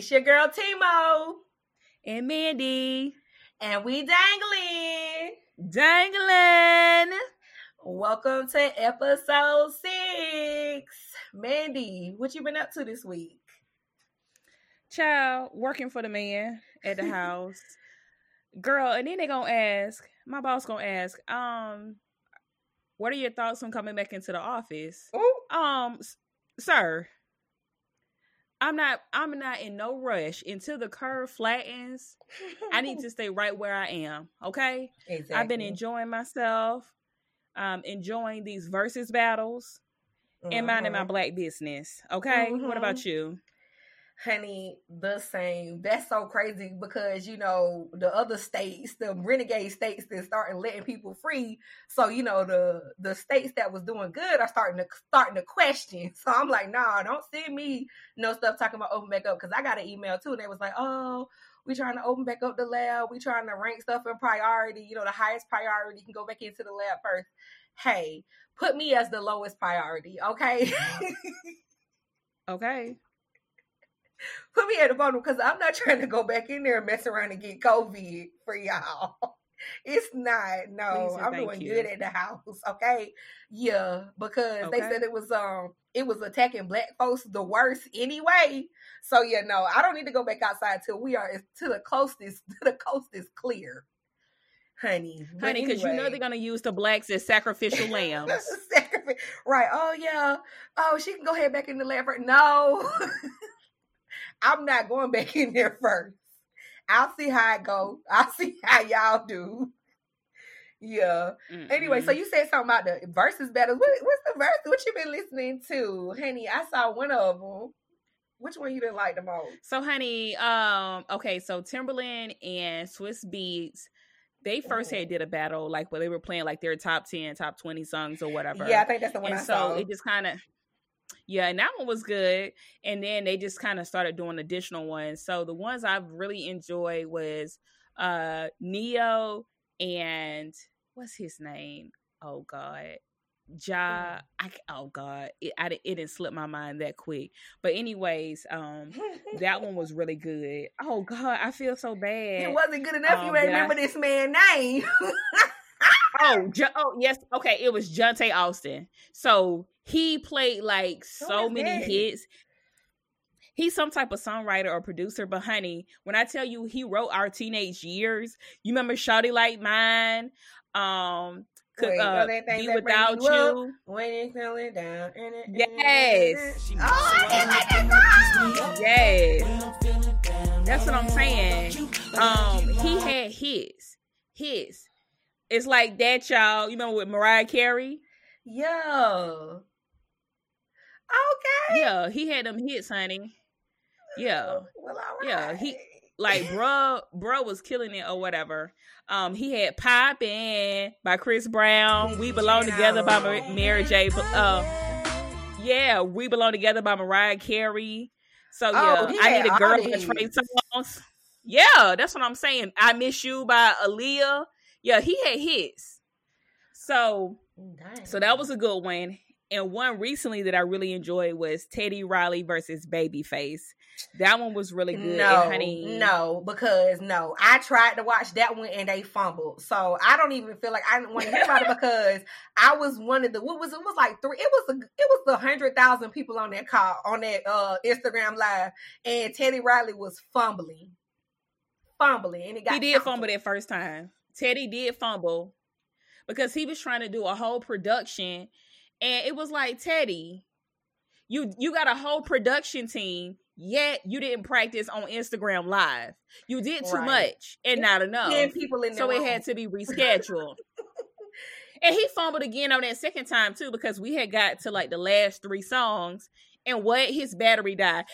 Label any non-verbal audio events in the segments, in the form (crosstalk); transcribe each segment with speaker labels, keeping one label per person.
Speaker 1: It's your girl T.
Speaker 2: Mo and Mandy,
Speaker 1: and we dangling,
Speaker 2: dangling.
Speaker 1: Welcome to episode six, Mandy. What you been up to this week?
Speaker 2: Child, working for the man at the (laughs) house, girl. And then they gonna ask. My boss gonna ask. Um, what are your thoughts on coming back into the office? Ooh. Um, sir, I'm not I'm not in no rush until the curve flattens. I need to (laughs) stay right where I am. Okay. Exactly. I've been enjoying myself, um, enjoying these versus battles, mm-hmm. and minding my mm-hmm. black business. Okay. Mm-hmm. What about you?
Speaker 1: Honey, the same. That's so crazy because you know the other states, the renegade states, that starting letting people free. So you know the the states that was doing good are starting to starting to question. (laughs) So I'm like, nah, don't send me no stuff talking about open back up because I got an email too, and they was like, oh. We trying to open back up the lab. We trying to rank stuff in priority. You know, the highest priority can go back into the lab first. Hey, put me as the lowest priority, okay? Mm-hmm. (laughs)
Speaker 2: okay (laughs)
Speaker 1: put me at the bottom because I'm not trying to go back in there and mess around and get COVID for y'all. (laughs) It's not. No, I'm doing you. good at the house. Okay. Yeah, because okay. they said it was um it was attacking black folks the worst anyway. So yeah, no, I don't need to go back outside till we are to the closest to (laughs) the coast is clear. Honey,
Speaker 2: honey, because anyway. you know they're gonna use the blacks as sacrificial lambs.
Speaker 1: right? Oh yeah. Oh, she can go ahead back in the lab. No, I'm not going (laughs) back in there first. I'll see how it goes. (laughs) I'll see how y'all do. Yeah. Mm-mm. Anyway, so you said something about the verses battles. What, what's the verse? What you been listening to, honey? I saw one of them. Which one you didn't like the most?
Speaker 2: So, honey, um, okay, so Timbaland and Swizz Beatz, they first had did a battle like where they were playing like their top ten, top twenty songs or whatever.
Speaker 1: Yeah, I think that's the one.
Speaker 2: And
Speaker 1: I
Speaker 2: so
Speaker 1: saw.
Speaker 2: it just kind of yeah, and that one was good. And then they just kind of started doing additional ones. So the ones I've really enjoyed was uh Ne-Yo and what's his name? Oh God. Ja, I, oh God, it, I, it didn't slip my mind that quick. But anyways, um, (laughs) that one was really good. Oh God, I feel so bad.
Speaker 1: It wasn't good enough. Um, you remember I, this man's name. (laughs)
Speaker 2: oh, oh yes, okay. It was Johntá Austin. So he played like so many hits. He's some type of songwriter or producer, but honey, when I tell you he wrote our teenage years, you remember Shawty Like Mine, um, could, Wait, uh, be without you, you.
Speaker 1: when it's feeling down.
Speaker 2: Yes.
Speaker 1: Oh, I didn't like that song.
Speaker 2: Yes. That's what I'm saying. Um, he had his, his. It's like that, y'all. You remember with Mariah Carey?
Speaker 1: Yeah. Okay.
Speaker 2: Yeah, he had them hits, honey. Yeah. (laughs)
Speaker 1: Well, right.
Speaker 2: Yeah, he like bro, bro was killing it or whatever. Um, he had "Poppin" by Chris Brown. We belong together by Mary J. Uh, yeah, we belong together by Mariah Carey. So oh, yeah, I need a girl to Trey Songz. Yeah, that's what I'm saying. I miss you by Aaliyah. Yeah, he had hits. So, Dang. so that was a good one. And one recently that I really enjoyed was Teddy Riley versus Babyface. That one was really good.
Speaker 1: No,
Speaker 2: honey.
Speaker 1: no, because no, I tried to watch that one and they fumbled. So I don't even feel like I didn't want to hear about it (laughs) because I was one of the what was it was like three. It was a it was a hundred thousand people on that call on that uh Instagram live, and Teddy Riley was fumbling, fumbling, and he got
Speaker 2: he did fumble that first time. Teddy did fumble because he was trying to do a whole production and it was like, Teddy, you you got a whole production team, yet you didn't practice on Instagram live. You did too right. much and not enough.
Speaker 1: people in
Speaker 2: so it had to be (laughs) rescheduled. and he fumbled again on that second time too, because we had got to like the last three songs and what his battery died.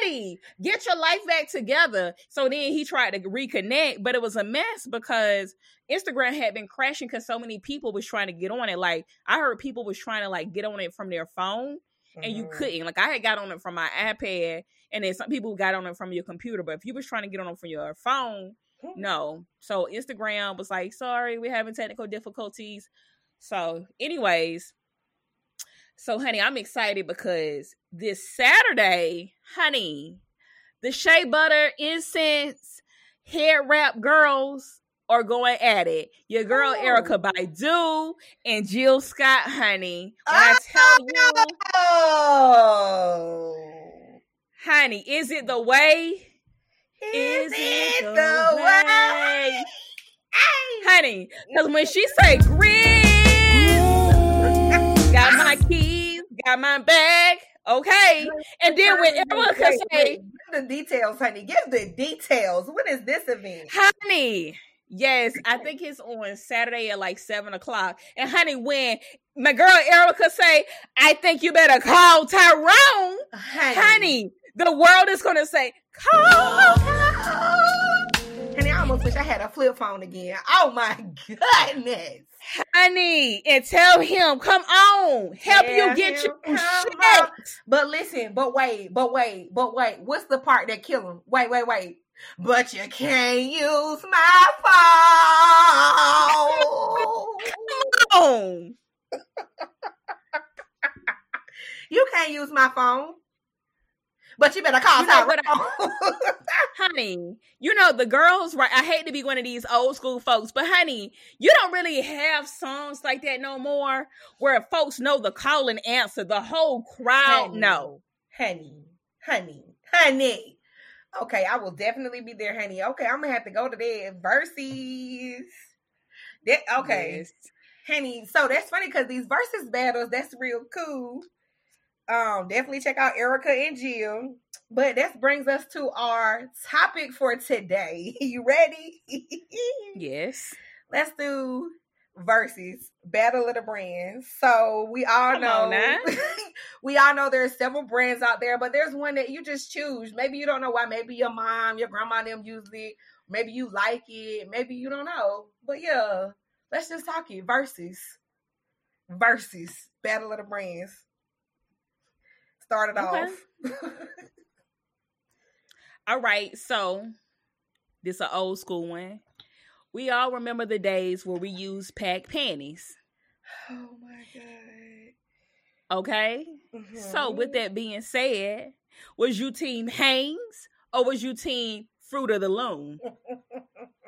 Speaker 2: Teddy, get your life back together. So then he tried to reconnect, but it was a mess because Instagram had been crashing because so many people was trying to get on it. Like I heard people was trying to like get on it from their phone and mm-hmm. you couldn't. Like I had got on it from my iPad and then some people got on it from your computer. But if you was trying to get on it from your phone, hmm. no. So Instagram was like, sorry, we're having technical difficulties. So, anyways, so honey, I'm excited because this Saturday, honey, the Shea Butter Incense Hair Wrap Girls are going at it. Your girl oh. Erykah Badu and Jill Scott, honey. When oh, I tell you, honey, is it the way?
Speaker 1: Is, is it, the, the way? way?
Speaker 2: honey, because when she say grizz, (laughs) got my keys, got my bag, okay, and then when Erykah say give
Speaker 1: the details, honey, give the details. When is this event,
Speaker 2: honey? Yes, I think it's on Saturday at like seven o'clock. And honey, when my girl Erykah say, "I think you better call Tyrone," honey, honey the world is gonna say, "Call."
Speaker 1: Honey, I almost wish I had a flip phone again. Oh my (laughs) goodness.
Speaker 2: Honey, and tell him, come on, help tell you get your shit.
Speaker 1: But listen, but wait, but wait, but wait. What's the part that kill him? Wait, wait, wait but you can't use my phone. (laughs) (laughs) you can't use my phone. But you better call you know (laughs)
Speaker 2: honey, you know the girls, right? I hate to be one of these old school folks, but honey, you don't really have songs like that no more where folks know the call and answer. The whole crowd honey, know.
Speaker 1: Honey, honey, honey. Okay, I will definitely be there, honey. Okay, I'm gonna have to go to that verses. That okay, yes. honey. So that's funny because these verses battles, that's real cool. Um, definitely check out Erykah and Jill. But that brings us to our topic for today. (laughs) You ready? (laughs)
Speaker 2: yes.
Speaker 1: Let's do versus Battle of the Brands. So we all Come know (laughs) we all know there's several brands out there, but there's one that you just choose. Maybe you don't know why. Maybe your mom, your grandma them use it. Maybe you like it. Maybe you don't know. But yeah, let's just talk it. Versus. Versus Battle of the Brands. Started okay. off. (laughs)
Speaker 2: all right, so this is an old school one we all remember the days where we used pack panties. (sighs)
Speaker 1: Oh my god.
Speaker 2: Okay. Mm-hmm. So with that being said, was you team Hanes or was you team Fruit of the Loom? (laughs)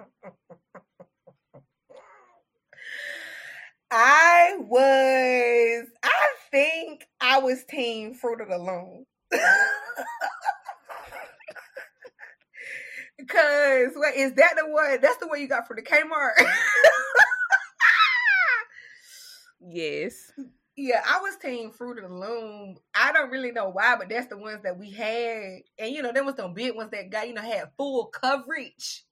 Speaker 1: I was I think I was team Fruit of the Loom. (laughs) Cause what is that the one? That's the one you got from the Kmart. (laughs)
Speaker 2: yes.
Speaker 1: Yeah, I was team Fruit of the Loom. I don't really know why, but that's the ones that we had. And you know, there was some big ones that got, you know, had full coverage.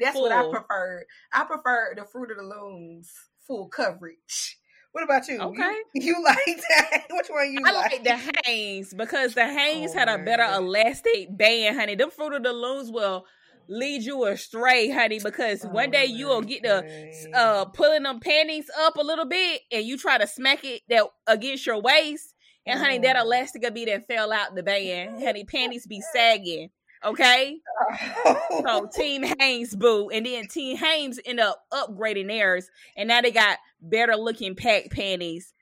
Speaker 1: That's full. what I preferred. I prefer the Fruit of the Looms full coverage. What about you?
Speaker 2: Okay.
Speaker 1: You, (laughs) you like that? (laughs) Which one you I
Speaker 2: like? like the Hanes because the Hanes oh, had a better elastic band, honey. Them Fruit of the Looms will lead you astray, honey, because oh, one day you will get the uh pulling them panties up a little bit and you try to smack it that against your waist. And honey, that oh. elastic will be that fell out the band. Honey, (laughs) panties be sagging. Okay. (laughs) so Team Hanes boo. And then Team Hanes end up upgrading theirs. And now they got better looking pack panties.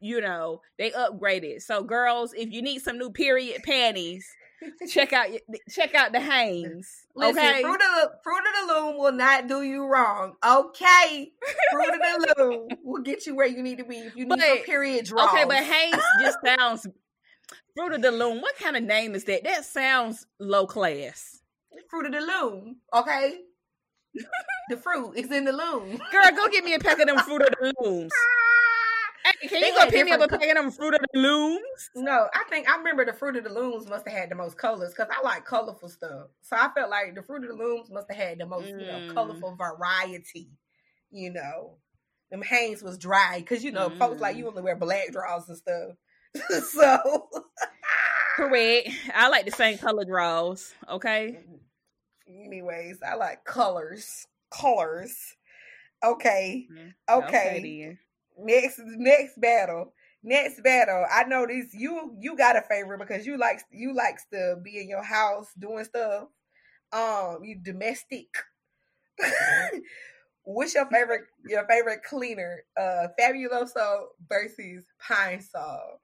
Speaker 2: You know, they upgraded. So girls, if you need some new period panties, check out check out the Hanes.
Speaker 1: Listen, okay? Fruit of the Fruit of the Loom will not do you wrong. Okay, Fruit of the (laughs) Loom will get you where you need to be if you need a period draw.
Speaker 2: Okay, but Hanes just (laughs) sounds Fruit of the Loom. What kind of name is that? That sounds low class.
Speaker 1: Fruit of the Loom. Okay. the fruit is in the loom.
Speaker 2: Girl, go get me a pack of them Fruit of the Looms. (laughs) Hey, can they you go pick me up a pack of them Fruit of the Looms?
Speaker 1: No, I think I remember the Fruit of the Looms must have had the most colors because I like colorful stuff. So I felt like the Fruit of the Looms must have had the most, mm. you know, colorful mm. variety. You know, them Hanes was dry because you know mm. folks like you mm. only wear black drawers and stuff. (laughs) so (laughs)
Speaker 2: correct. I like the same color draws. Okay.
Speaker 1: Anyways, I like colors. Colors. Okay. Mm-hmm. Okay. okay next next battle. Next battle. I know this you you got a favorite because you like you likes to be in your house doing stuff. Um, you domestic. (laughs) What's your favorite your favorite cleaner? Uh Fabuloso versus Pine-Sol.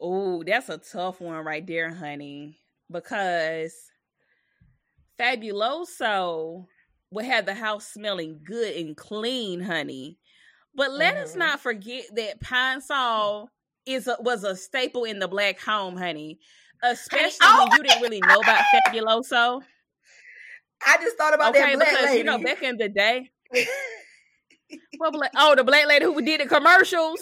Speaker 2: Oh, that's a tough one right there, honey. Because Fabuloso would have the house smelling good and clean, honey. But let mm-hmm. us not forget that Pine-Sol is a, was a staple in the black home, honey. Especially oh, when you didn't really know about Fabuloso.
Speaker 1: I just thought about okay, that black because lady.
Speaker 2: you know back in the day. (laughs) black, oh, the black lady who did the commercials.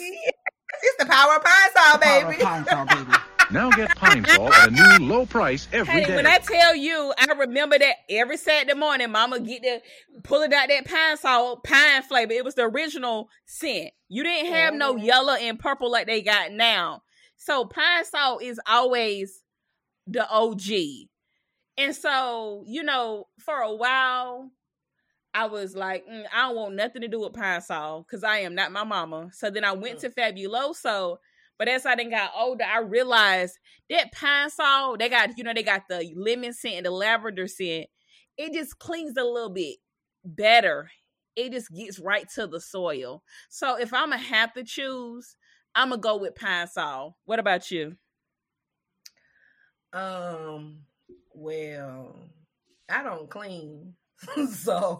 Speaker 1: It's the power of Pine-Sol, baby. Pine-Sol,
Speaker 3: baby. (laughs) Now get Pine-Sol at a new low price every hey, day.
Speaker 2: When I tell you, I remember that every Saturday morning, Mama get the pulling out that Pine-Sol pine flavor. It was the original scent. You didn't have no mm-hmm. yellow and purple like they got now. So Pine-Sol is always the OG. And so, you know, for a while, I was like, mm, I don't want nothing to do with Pine-Sol because I am not my mama. So then I went mm. to Fabuloso but as I then got older, I realized that Pine-Sol, they got, you know, they got the lemon scent and the lavender scent. It just cleans a little bit better. It just gets right to the soil. So if I'm gonna have to choose, I'm gonna go with Pine-Sol. What about you?
Speaker 1: Um, well, I don't clean. (laughs) so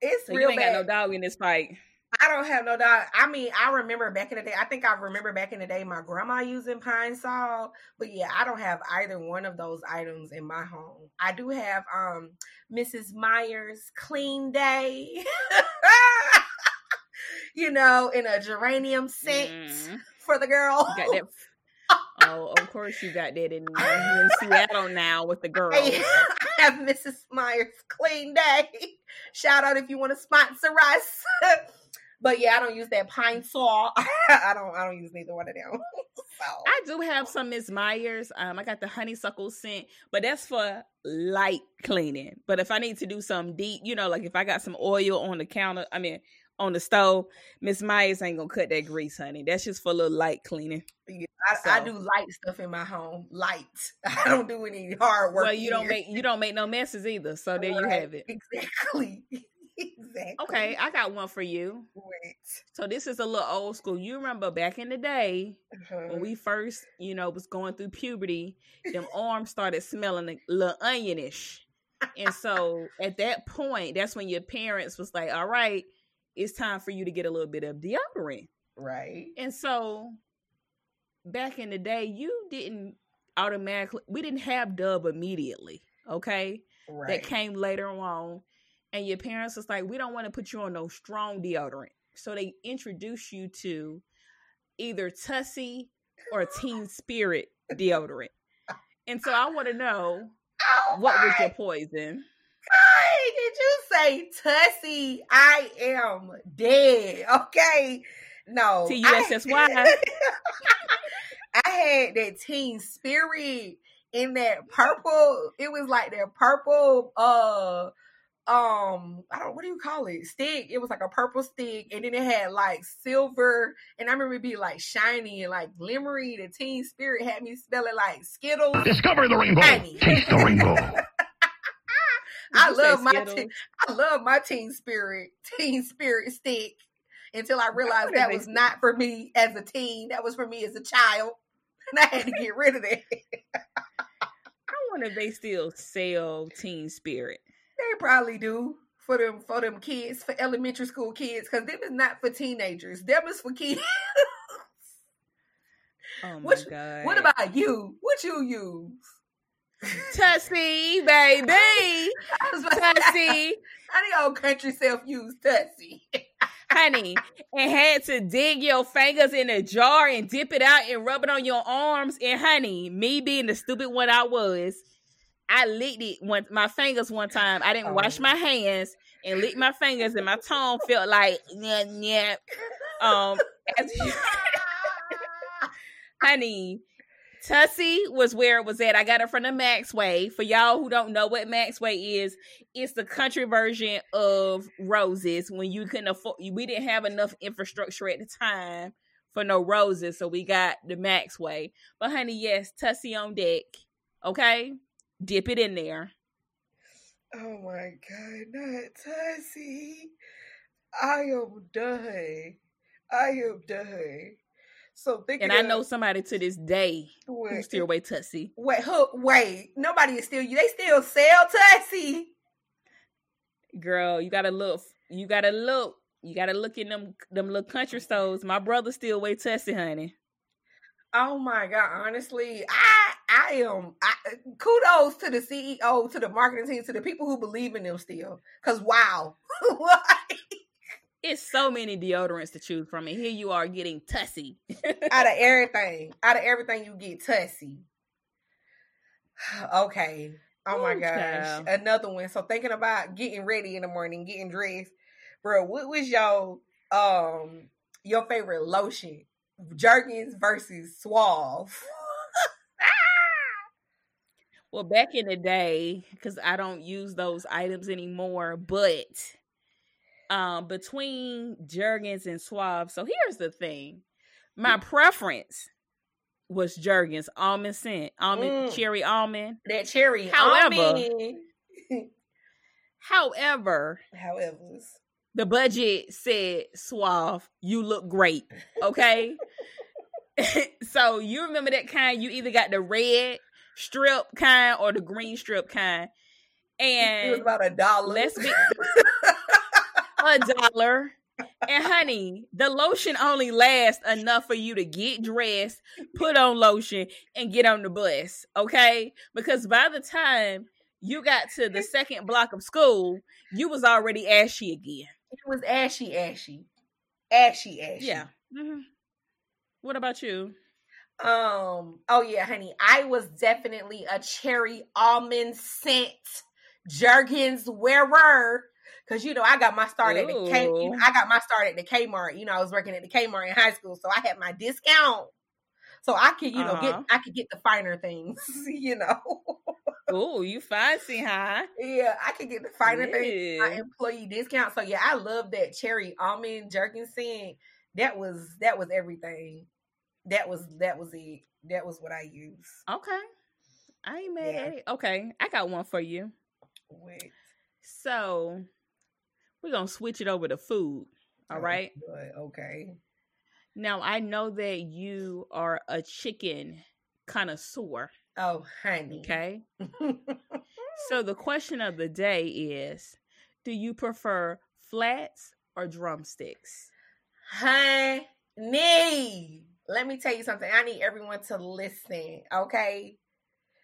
Speaker 1: It's
Speaker 2: so
Speaker 1: real
Speaker 2: you ain't
Speaker 1: bad.
Speaker 2: got no dog in this fight.
Speaker 1: I don't have no dog. I mean, I remember back in the day. I think I remember back in the day my grandma using Pine-Sol. but yeah, I don't have either one of those items in my home. I do have um Mrs. Meyer's Clean Day, (laughs) you know, in a geranium scent mm. for the girl.
Speaker 2: got that Oh, of course you got that in, in Seattle now with the (laughs) girls. (laughs) I
Speaker 1: have Mrs. Meyer's Clean Day. (laughs) Shout out if you want to sponsor us. but yeah, I don't use that Pine-Sol. I don't. I don't use neither one of them.
Speaker 2: so. I do have some Miss Meyer's. Um, I got the honeysuckle scent, but that's for light cleaning. But if I need to do some deep, you know, like if I got some oil on the counter, I mean on the stove, Miss Meyer's ain't gonna cut that grease, honey. That's just for a little light cleaning.
Speaker 1: Yeah, I, so. I, do light stuff in my home. Light. (laughs) I don't do any hard work.
Speaker 2: Well, you here. don't make you don't make no messes either. So there right. you have it.
Speaker 1: Exactly. (laughs) exactly.
Speaker 2: Okay, I got one for you. Wait. So this is a little old school. You remember back in the day uh-huh. when we first, you know, was going through puberty, them arms started smelling a little onionish. and so at that point, that's when your parents was like, "All right, it's time for you to get a little bit of deodorant.
Speaker 1: Right.
Speaker 2: And so back in the day, you didn't automatically we didn't have dub immediately. Okay. Right. That came later on. And your parents was like, we don't want to put you on no strong deodorant. So they introduced you to either Tussy or (laughs) Teen Spirit deodorant. And so I want to know oh what was your poison?
Speaker 1: Hey, did you say Tussy? I am dead. Okay. No.
Speaker 2: T U S S Y. (laughs)
Speaker 1: I had that teen spirit in that purple. It was like that purple uh um I don't what do you call it? Stick. It was like a purple stick, and then it had like silver, and I remember it be like shiny and like glimmery. The teen spirit had me smelling like Skittles.
Speaker 3: Discover the rainbow. Taste the rainbow. (laughs)
Speaker 1: I love my teen, I love my teen spirit, teen spirit stick until I realized that was not for me as a teen. That was for me as a child. And I had to get rid of that. (laughs)
Speaker 2: I wonder if they still sell teen spirit.
Speaker 1: They probably do for them for them kids, for elementary school kids, because them is not for teenagers. Them is for kids.
Speaker 2: oh my what, god.
Speaker 1: What about you? What you use?
Speaker 2: Tussy, baby. Tussy.
Speaker 1: Honey, old country self use Tussy. (laughs)
Speaker 2: Honey, and had to dig your fingers in a jar and dip it out and rub it on your arms. And honey, me being the stupid one I was, I licked it one my fingers one time. I didn't oh. wash my hands and licked my fingers, and my tongue felt like yeah, yeah. Um, as, (laughs) (laughs) honey, Tussy was where it was at. I got it from the Maxway. For y'all who don't know what Maxway is, it's the country version of Roses. When you couldn't afford, we didn't have enough infrastructure at the time for no roses, so we got the Maxway. But honey, yes, Tussy on deck. Okay, dip it in there.
Speaker 1: Oh my god, not Tussy. I am done. I am done. So thinking,
Speaker 2: And I know somebody to this day who
Speaker 1: wait,
Speaker 2: still wear Tussy.
Speaker 1: wait, who, wait, nobody is still you. They still sell Tussy.
Speaker 2: Girl, you gotta look. You gotta look. You gotta look in them them little country stores. My brother still wear Tussy, honey.
Speaker 1: Oh my god! Honestly, I I am. I, kudos to the CEO, to the marketing team, to the people who believe in them still. Cause wow, (laughs)
Speaker 2: It's so many deodorants to choose from, and here you are getting Tussy. (laughs)
Speaker 1: out of everything, out of everything, you get Tussy. (sighs) Okay. Oh my
Speaker 2: Ooh,
Speaker 1: gosh,
Speaker 2: child.
Speaker 1: another one. So thinking about getting ready in the morning, getting dressed, bro. What was your um your favorite lotion? Jergens versus Suave. (laughs)
Speaker 2: Well, back in the day, because I don't use those items anymore, but um between Jergens and Suave. So here's the thing. My preference was Jergens almond scent, almond
Speaker 1: Mm.
Speaker 2: cherry almond.
Speaker 1: that cherry.
Speaker 2: However-
Speaker 1: almond. (laughs)
Speaker 2: However,
Speaker 1: however,
Speaker 2: the budget said Suave, you look great. Okay. (laughs) so you remember that kind? You either got the red strip kind or the green strip kind.
Speaker 1: And it was about a dollar.
Speaker 2: let's be (laughs) a dollar. And honey, the lotion only lasts enough for you to get dressed, put on lotion, and get on the bus. Okay? Because by the time you got to the (laughs) second block of school, you was already ashy again.
Speaker 1: It was ashy, ashy, ashy, ashy.
Speaker 2: Yeah. Mhm. What about you?
Speaker 1: Um. Oh yeah, honey. I was definitely a cherry almond scent Jergens wearer. Cause you know I got my start at the K. You know, I got my start at the Kmart. You know I was working at the Kmart in high school, so I had my discount. So I could, you know,
Speaker 2: Uh-huh.
Speaker 1: get I could get the finer things. (laughs) You know.
Speaker 2: Oh, you fancy, huh?
Speaker 1: yeah, I could get the finer things. my employee discount. So yeah, I love that cherry almond Jergens scent. That was that was everything. That was that was it. That was what I used.
Speaker 2: Okay. I ain't mad
Speaker 1: Yeah.
Speaker 2: at it. Okay. I got one for you.
Speaker 1: Wait.
Speaker 2: So we're gonna switch it over to food. All
Speaker 1: oh,
Speaker 2: right.
Speaker 1: but okay.
Speaker 2: Now I know that you are a chicken connoisseur.
Speaker 1: Oh, honey.
Speaker 2: Okay. (laughs) So the question of the day is do you prefer flats or drumsticks?
Speaker 1: honey. Let me tell you something. I need everyone to listen. Okay.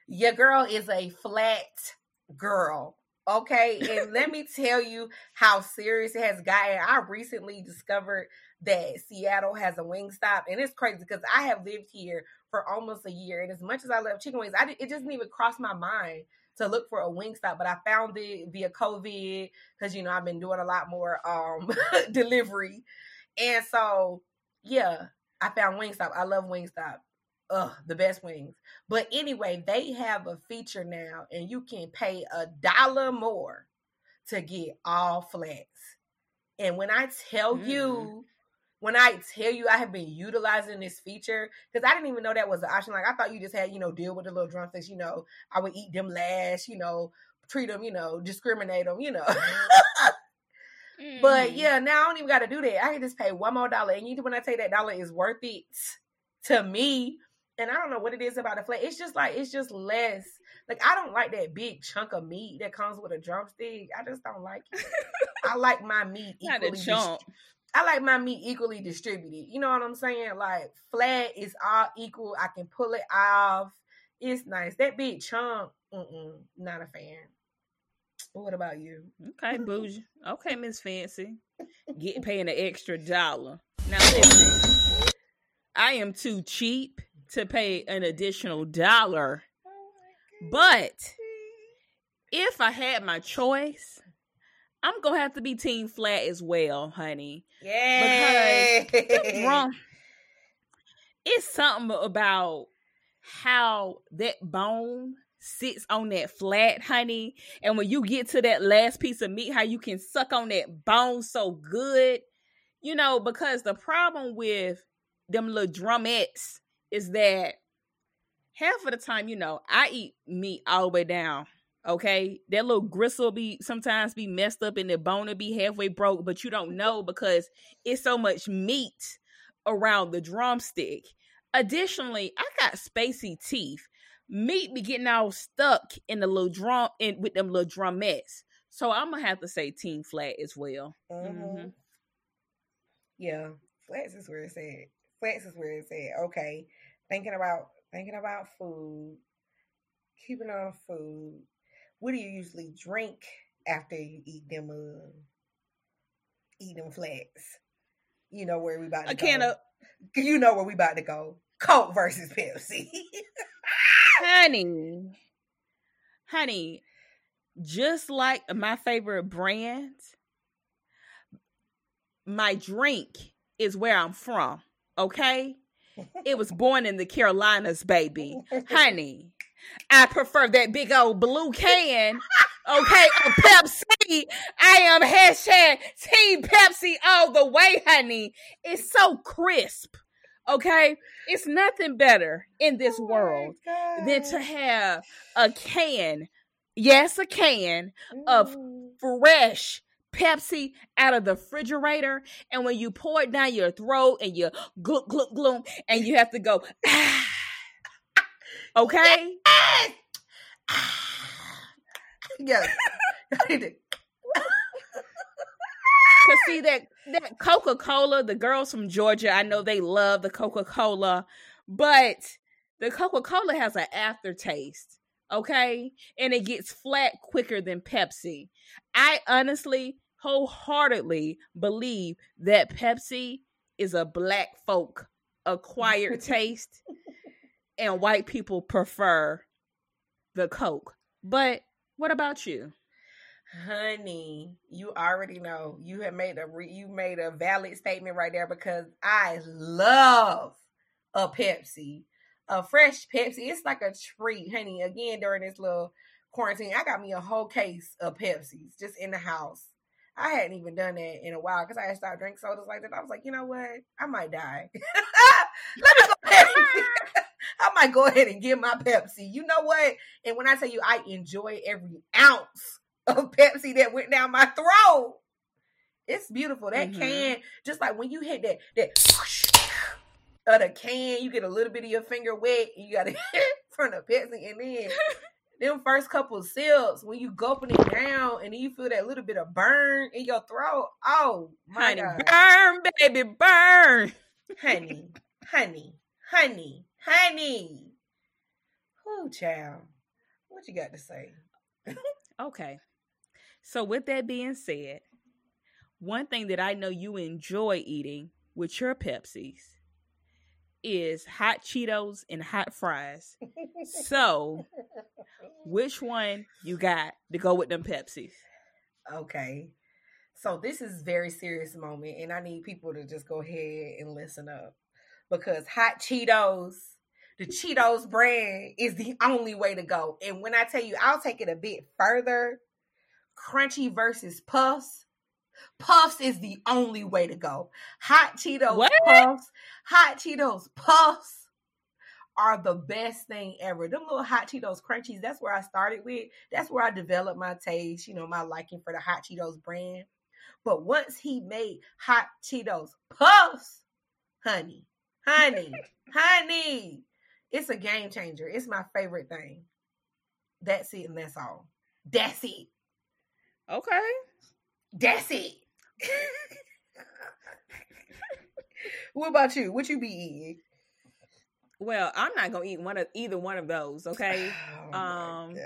Speaker 1: Your girl is a flat girl. Okay. And let me tell you how serious it has gotten. I recently discovered that Seattle has a Wingstop, and it's crazy because I have lived here for almost a year. And as much as I love chicken wings, I it didn't even cross my mind to look for a Wingstop, but I found it via COVID because you know I've been doing a lot more um (laughs) delivery. And so yeah, I found Wingstop. I love Wingstop. Ugh, the best wings. But anyway, they have a feature now, and you can pay a dollar more to get all flats. And when I tell
Speaker 2: Mm.
Speaker 1: you, when I tell you I have been utilizing this feature, because I didn't even know that was an option. Like I thought you just had, you know, deal with the little drumsticks, you know, I would eat them last, you know, treat them, you know, discriminate them, you know. But
Speaker 2: Mhm.
Speaker 1: yeah, now I don't even got to do that. I can just pay one more dollar, and you when I say that dollar is worth it to me, and I don't know what it is about the flat. It's just like it's just less. Like I don't like that big chunk of meat that comes with a drumstick. I just don't like it. (laughs) I like my meat
Speaker 2: Not a
Speaker 1: equally. dist-
Speaker 2: chunk.
Speaker 1: I like my meat equally distributed. You know what I'm saying? Like flat is all equal. I can pull it off. It's nice. That big chunk, mm-mm, not a fan. What about you?
Speaker 2: Okay, bougie. Okay, Miss Fancy. Get paying an extra dollar. Now listen, I am too cheap to pay an additional dollar. But if I had my choice, I'm gonna have to be team flat as well, honey.
Speaker 1: Yeah.
Speaker 2: Wrong. It's something about how that bone sits on that flat, honey. And when you get to that last piece of meat, how you can suck on that bone so good. You know, because the problem with them little drumettes is that half of the time, you know, I eat meat all the way down Okay, that little gristle be sometimes be messed up and the bone will be halfway broke, but you don't know because it's so much meat around the drumstick. Additionally, I got spacey teeth. Meat be getting all stuck in the little drum in with them little drumettes. So I'm gonna have to say team flat as well.
Speaker 1: Mhm.
Speaker 2: Mhm.
Speaker 1: Yeah, flats is where it's at. Flats is where it's at. Okay, thinking about thinking about food, keeping on food. What do you usually drink after you eat them? Uh, eat them flats. You know where we about to
Speaker 2: A
Speaker 1: go.
Speaker 2: can of (laughs)
Speaker 1: You know where we about to go. Coke versus Pepsi. (laughs)
Speaker 2: honey, honey, just like my favorite brand, my drink is where I'm from. Okay, it was born in the Carolinas, baby, honey. I prefer that big old blue can. Okay, of Pepsi. I am hashtag Team Pepsi all the way, honey. It's so crisp. Okay, it's nothing better in this
Speaker 1: Oh
Speaker 2: world than to have a can, yes, a can of
Speaker 1: Mm.
Speaker 2: fresh Pepsi out of the refrigerator. And when you pour it down your throat and you gluck, gluck, gluck, and you have to go, ah. okay?
Speaker 1: Yes. (laughs)
Speaker 2: Cause see that that Coca Cola, the girls from Georgia, I know they love the Coca Cola, but the Coca Cola has an aftertaste, okay, and it gets flat quicker than Pepsi. I honestly, wholeheartedly believe that Pepsi is a black folk acquired (laughs) taste, and white people prefer the Coke. But what about you?
Speaker 1: Honey, you already know. You have made a re- you made a valid statement right there because I love a Pepsi. A fresh Pepsi. It's like a treat, honey. Again, during this little quarantine, I got me a whole case of Pepsis just in the house. I hadn't even done that in a while because I had stopped drinking sodas like that. I was like, you know what? I might die. (laughs) Let me go (laughs) ahead. and- (laughs) I might go ahead and get my Pepsi. You know what? And when I tell you I enjoy every ounce of Pepsi that went down my throat. It's beautiful. That
Speaker 2: Mhm.
Speaker 1: can, just like when you hit that that whoosh (sniffs) of the can, you get a little bit of your finger wet. And you got to hit from the Pepsi, and then them first couple of sips when you gulping it down, and then you feel that little bit of burn in your throat. Oh my
Speaker 2: honey,
Speaker 1: god,
Speaker 2: burn, baby, burn.
Speaker 1: honey, honey, honey, honey. Who child, what you got to say?
Speaker 2: Okay. So with that being said, one thing that I know you enjoy eating with your Pepsis is hot Cheetos and hot fries. (laughs) So, which one you got to go with them Pepsis?
Speaker 1: Okay. So this is very serious moment and I need people to just go ahead and listen up. Because hot Cheetos, the Cheetos brand is the only way to go. And when I tell you I'll take it a bit further, crunchy versus puffs. Puffs is the only way to go. Hot Cheetos
Speaker 2: What?
Speaker 1: puffs, hot Cheetos puffs are the best thing ever. Them little hot Cheetos crunchies, that's where I started with. That's where I developed my taste, you know, my liking for the hot Cheetos brand. But once he made hot Cheetos puffs, honey, honey, (laughs) honey, it's a game changer. It's my favorite thing. That's it, and that's all. That's it.
Speaker 2: Okay.
Speaker 1: That's it. (laughs) what about you? What you be eating?
Speaker 2: Well, I'm not gonna eat one of either one of those. (sighs) Okay.
Speaker 1: Oh
Speaker 2: Um,
Speaker 1: God,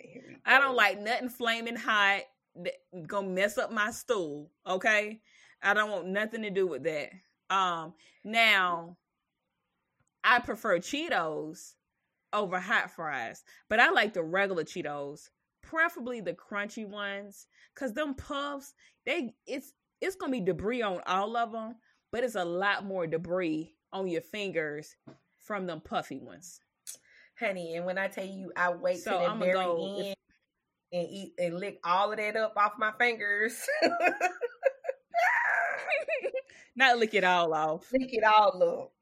Speaker 1: here we
Speaker 2: I don't like nothing flaming hot that gonna mess up my stool. Okay. I don't want nothing to do with that. Um. Now, I prefer Cheetos over hot fries, but I like the regular Cheetos, preferably the crunchy ones, cause them puffs they it's it's gonna be debris on all of them, but it's a lot more debris on your fingers from them puffy ones.
Speaker 1: honey. And when I tell you, I wait
Speaker 2: So
Speaker 1: till the very
Speaker 2: go-
Speaker 1: end and eat and lick all of that up off my fingers. (laughs)
Speaker 2: Not lick it all off. (laughs)
Speaker 1: lick it all up.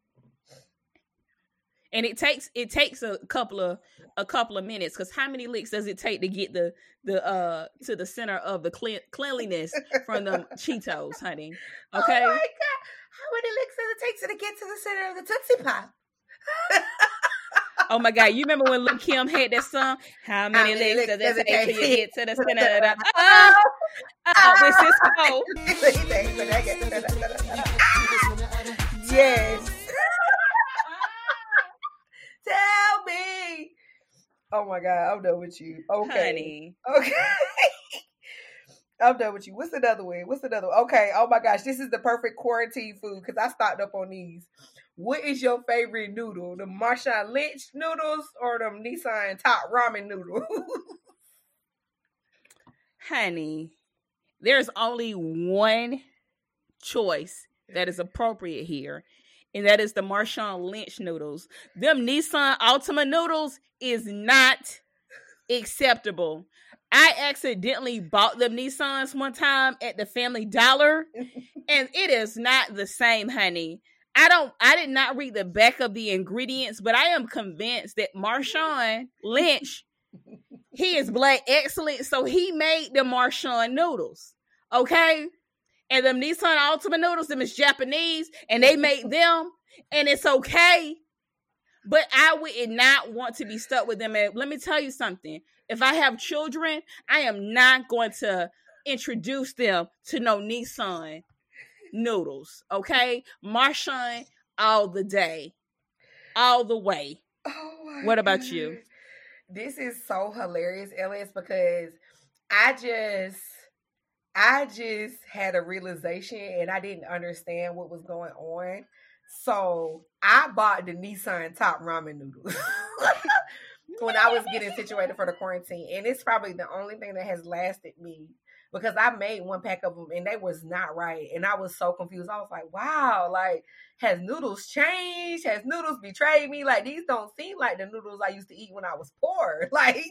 Speaker 2: And it takes it takes a couple of a couple of minutes because how many licks does it take to get the the uh to the center of the clean, cleanliness from the (laughs) Cheetos, honey? Okay.
Speaker 1: Oh my god! How many licks does it take to get to the center of the Tootsie Pop?
Speaker 2: Oh my god! You remember when Lil Kim had that (laughs) song? How many,
Speaker 1: How many
Speaker 2: licks does
Speaker 1: licks
Speaker 2: it
Speaker 1: does it
Speaker 2: take
Speaker 1: to
Speaker 2: get to the center of the? Oh, oh, with Sisqó.
Speaker 1: yes. Tell me. Oh my god, I'm done with you. Okay.
Speaker 2: Honey.
Speaker 1: Okay. (laughs) I'm done with you. What's another one? What's another one? Okay. Oh my gosh, this is the perfect quarantine food because I stocked up on these. What is your favorite noodle? The Marshawn Lynch noodles or the Nissan top ramen noodles? (laughs)
Speaker 2: honey, there's only one choice that is appropriate here, and that is the Marshawn Lynch noodles. Them Nissan Altima noodles is not acceptable. I accidentally bought them Nissans one time at the Family Dollar, (laughs) and it is not the same, honey. I don't I did not read the back of the ingredients, but I am convinced that Marshawn Lynch, he is black excellent, so he made the Marshawn noodles. Okay? And them Nissan Ultimate noodles, them is Japanese, and they make (laughs) them, and it's okay. But I would not want to be stuck with them. And let me tell you something. If I have children, I am not going to introduce them to no Nissan noodles. Okay, Marshawn all the day, all the way.
Speaker 1: Oh
Speaker 2: What about you?
Speaker 1: This is so hilarious, Ellis, because I just I just had a realization and I didn't understand what was going on. So I bought the Nissan top ramen noodles (laughs) when I was getting situated for the quarantine. And it's probably the only thing that has lasted me because I made one pack of them and they was not right. And I was so confused. I was like, wow, like has noodles changed? Has noodles betrayed me? Like these don't seem like the noodles I used to eat when I was poor. (laughs) Like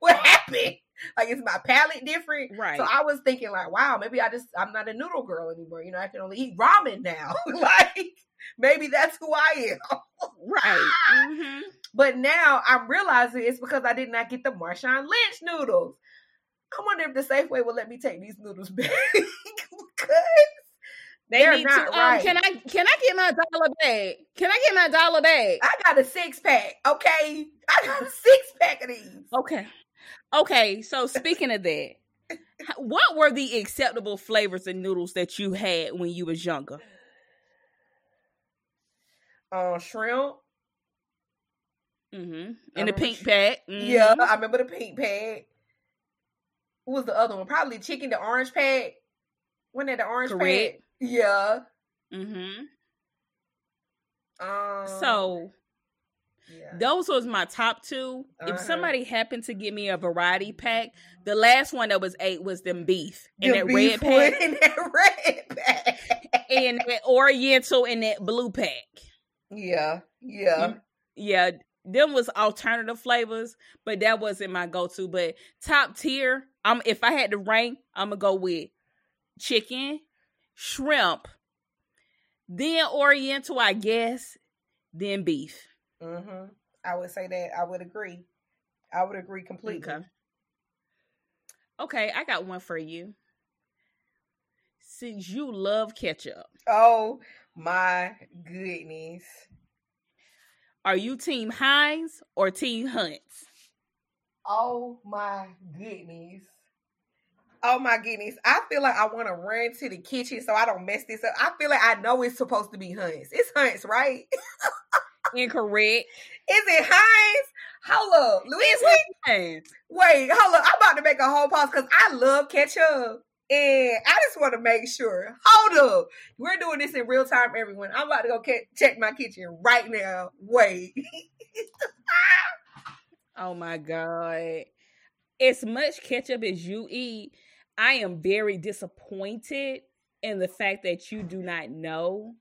Speaker 1: what happened? Like is my palate different?
Speaker 2: Right.
Speaker 1: So I was thinking like, wow, maybe I just I'm not a noodle girl anymore. You know, I can only eat ramen now. (laughs) like maybe that's who I am.
Speaker 2: Right. (laughs) Mhm.
Speaker 1: But now I'm realizing it's because I did not get the Marshawn Lynch noodles. I wonder if the Safeway will let me take these noodles (laughs) back because
Speaker 2: They need
Speaker 1: not
Speaker 2: to. Um,
Speaker 1: right.
Speaker 2: Can I? Can I get my dollar bag? Can I get my dollar bag?
Speaker 1: I got a six pack. Okay, I got a six pack of these.
Speaker 2: Okay. Okay. So speaking of that, (laughs) what were the acceptable flavors of noodles that you had when you was younger?
Speaker 1: Uh, shrimp.
Speaker 2: Mm-hmm. In the
Speaker 1: remember
Speaker 2: pink pack. Mhm.
Speaker 1: Yeah, I remember the pink pack. What was the other one? Probably chicken, the orange pack. Wasn't it the orange
Speaker 2: Correct.
Speaker 1: pack? Yeah.
Speaker 2: Mm-hmm.
Speaker 1: Um,
Speaker 2: So
Speaker 1: yeah.
Speaker 2: those was my top 2
Speaker 1: Uh-huh.
Speaker 2: If somebody happened to give me a variety pack, the last one that was eight was them beef
Speaker 1: and
Speaker 2: that
Speaker 1: beef
Speaker 2: red pack
Speaker 1: and that (laughs) red pack.
Speaker 2: and that Oriental and that blue pack.
Speaker 1: yeah, yeah.
Speaker 2: Yeah, them was alternative flavors, but that wasn't my go-to. But top tier, I'm if I had to rank, I'm gonna go with chicken, shrimp, then Oriental, I guess, then beef.
Speaker 1: Mm-hmm. I would say that. I would agree. I would agree completely.
Speaker 2: Okay. Okay, I got one for you. Since you love ketchup,
Speaker 1: Oh my goodness.
Speaker 2: are you team Heinz or team Hunt's?
Speaker 1: Oh my goodness. Oh my goodness. I feel like I want to run to the kitchen so I don't mess this up. I feel like I know it's supposed to be Hunt's. It's Hunt's, right? (laughs)
Speaker 2: Incorrect.
Speaker 1: Is it Heinz? Hold up. Louise,
Speaker 2: Heinz.
Speaker 1: wait, hold up. I'm about to make a whole pause because I love ketchup. And I just want to make sure. Hold up. We're doing this in real time, everyone. I'm about to go ke- check my kitchen right now. Wait. (laughs)
Speaker 2: Oh my god. As much ketchup as you eat, I am very disappointed in the fact that you do not know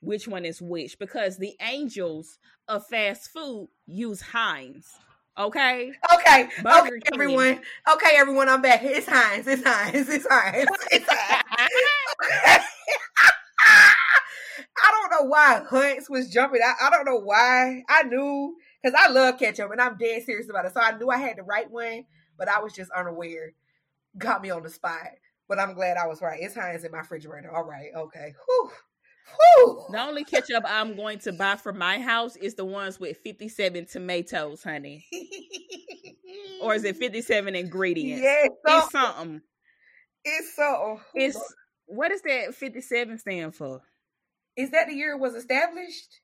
Speaker 2: which one is which because the angels of fast food use Heinz. Okay?
Speaker 1: Okay.
Speaker 2: Burger
Speaker 1: okay,
Speaker 2: King.
Speaker 1: everyone. Okay, everyone. I'm back. It's Heinz. It's Heinz. It's Heinz. It's Heinz. (laughs) I don't know why Hunts was jumping. I, I don't know why. I knew because I love ketchup and I'm dead serious about it. So I knew I had the right one, but I was just unaware. Got me on the spot. But I'm glad I was right. It's Heinz in my refrigerator. All right. Okay. Whew. Whew.
Speaker 2: The only ketchup I'm going to buy for my house is the ones with 57 tomatoes, honey. (laughs) Or is it 57 ingredients?
Speaker 1: Yes.
Speaker 2: It's something.
Speaker 1: It's so.
Speaker 2: Oh, it's what does that 57 stand for?
Speaker 1: Is that the year it was established?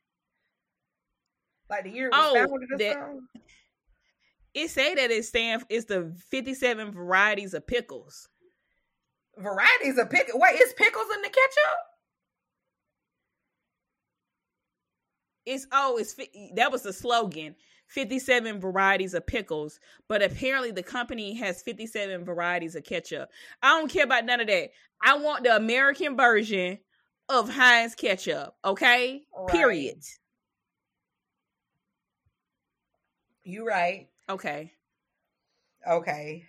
Speaker 1: Like the year it was
Speaker 2: Oh,
Speaker 1: founded or
Speaker 2: that-
Speaker 1: something?
Speaker 2: It say that it stand it's the 57 varieties of pickles.
Speaker 1: Varieties of pickle. Wait, is pickles in the ketchup?
Speaker 2: It's oh, it's that was the slogan. 57 varieties of pickles, but apparently the company has 57 varieties of ketchup. I don't care about none of that. I want the American version of Heinz ketchup, okay?
Speaker 1: Right.
Speaker 2: Period.
Speaker 1: You right.
Speaker 2: Okay.
Speaker 1: Okay.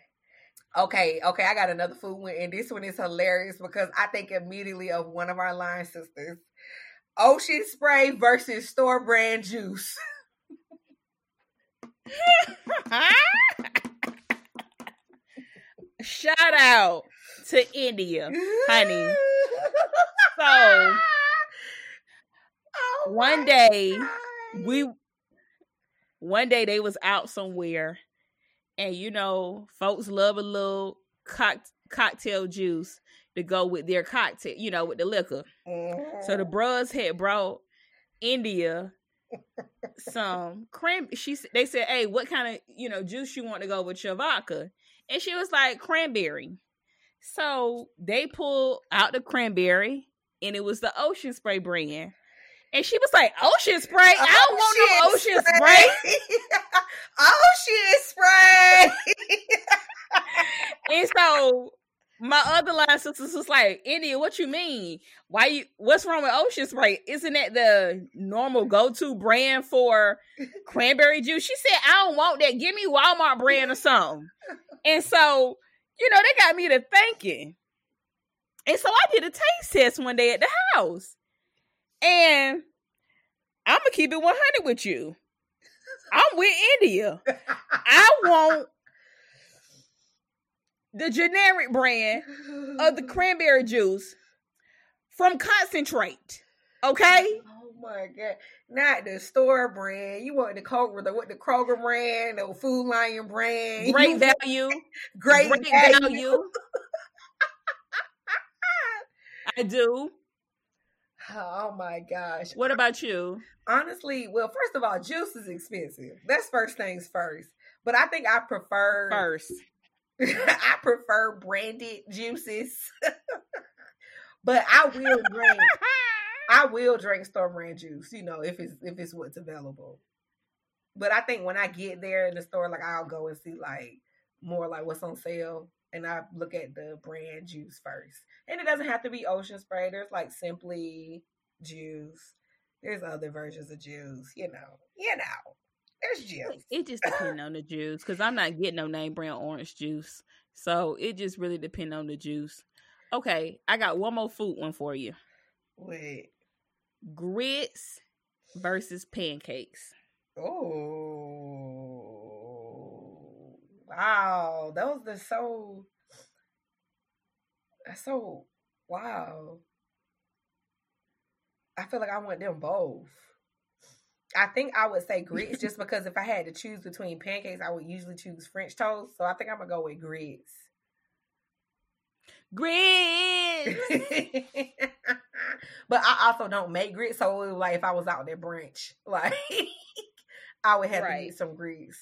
Speaker 1: Okay, okay, I got another food one, and this one is hilarious because I think immediately of one of our line sisters. Ocean spray versus store brand juice. (laughs)
Speaker 2: Shout out to India. Honey. (laughs) So
Speaker 1: Oh
Speaker 2: one day
Speaker 1: God.
Speaker 2: we one day they was out somewhere and you know folks love a little cock- cocktail juice to go with their cocktail you know with the liquor. So the
Speaker 1: Mhm.
Speaker 2: bros had brought india some cran she they said hey what kind of you know juice you want to go with your vodka? And she was like cranberry. So they pulled out the cranberry and it was the ocean spray brand and she was like ocean spray i don't want no ocean spray (laughs)
Speaker 1: ocean spray.
Speaker 2: And so my other line sisters was like, India, what you mean? Why you what's wrong with Ocean Spray? Isn't that the normal go-to brand for cranberry juice? She said, I don't want that. Give me Walmart brand or something. And so, you know, they got me to thinking. And so I did a taste test one day at the house. And I'm gonna keep it 100 with you. I'm with India. I want the generic brand of the cranberry juice from concentrate. Okay?
Speaker 1: Oh my god! Not the store brand. You want the Kroger, the what? The Kroger brand, the Food Lion brand.
Speaker 2: Great value. (laughs)
Speaker 1: great,
Speaker 2: Great
Speaker 1: value.
Speaker 2: value. (laughs) I do.
Speaker 1: Oh my gosh!
Speaker 2: What about you?
Speaker 1: Honestly, well, first of all, juice is expensive. That's first things first. But I think I prefer
Speaker 2: First. (laughs)
Speaker 1: I prefer branded juices. (laughs) but I will drink (laughs) I will drink store brand juice, you know, if it's if it's what's available. But I think when I get there in the store, like I'll go and see like more like what's on sale and I look at the brand juice first. And it doesn't have to be ocean spray. There's like simply juice. There's other versions of juice, you know. You know. There's juice.
Speaker 2: It just depends on the juice because I'm not getting no name brand orange juice. So it just really depends on the juice. Okay, I got one more food one for you.
Speaker 1: Wait.
Speaker 2: Grits versus pancakes.
Speaker 1: Oh, wow! Those are so. That's so wow. I feel like I want them both. I think I would say grits just (laughs) because if I had to choose between pancakes, I would usually choose French toast. So I think I'm gonna go with grits.
Speaker 2: Grits. (laughs)
Speaker 1: but I also don't make grits, so like if I was out there brunch, (laughs) like I would have to eat some grits.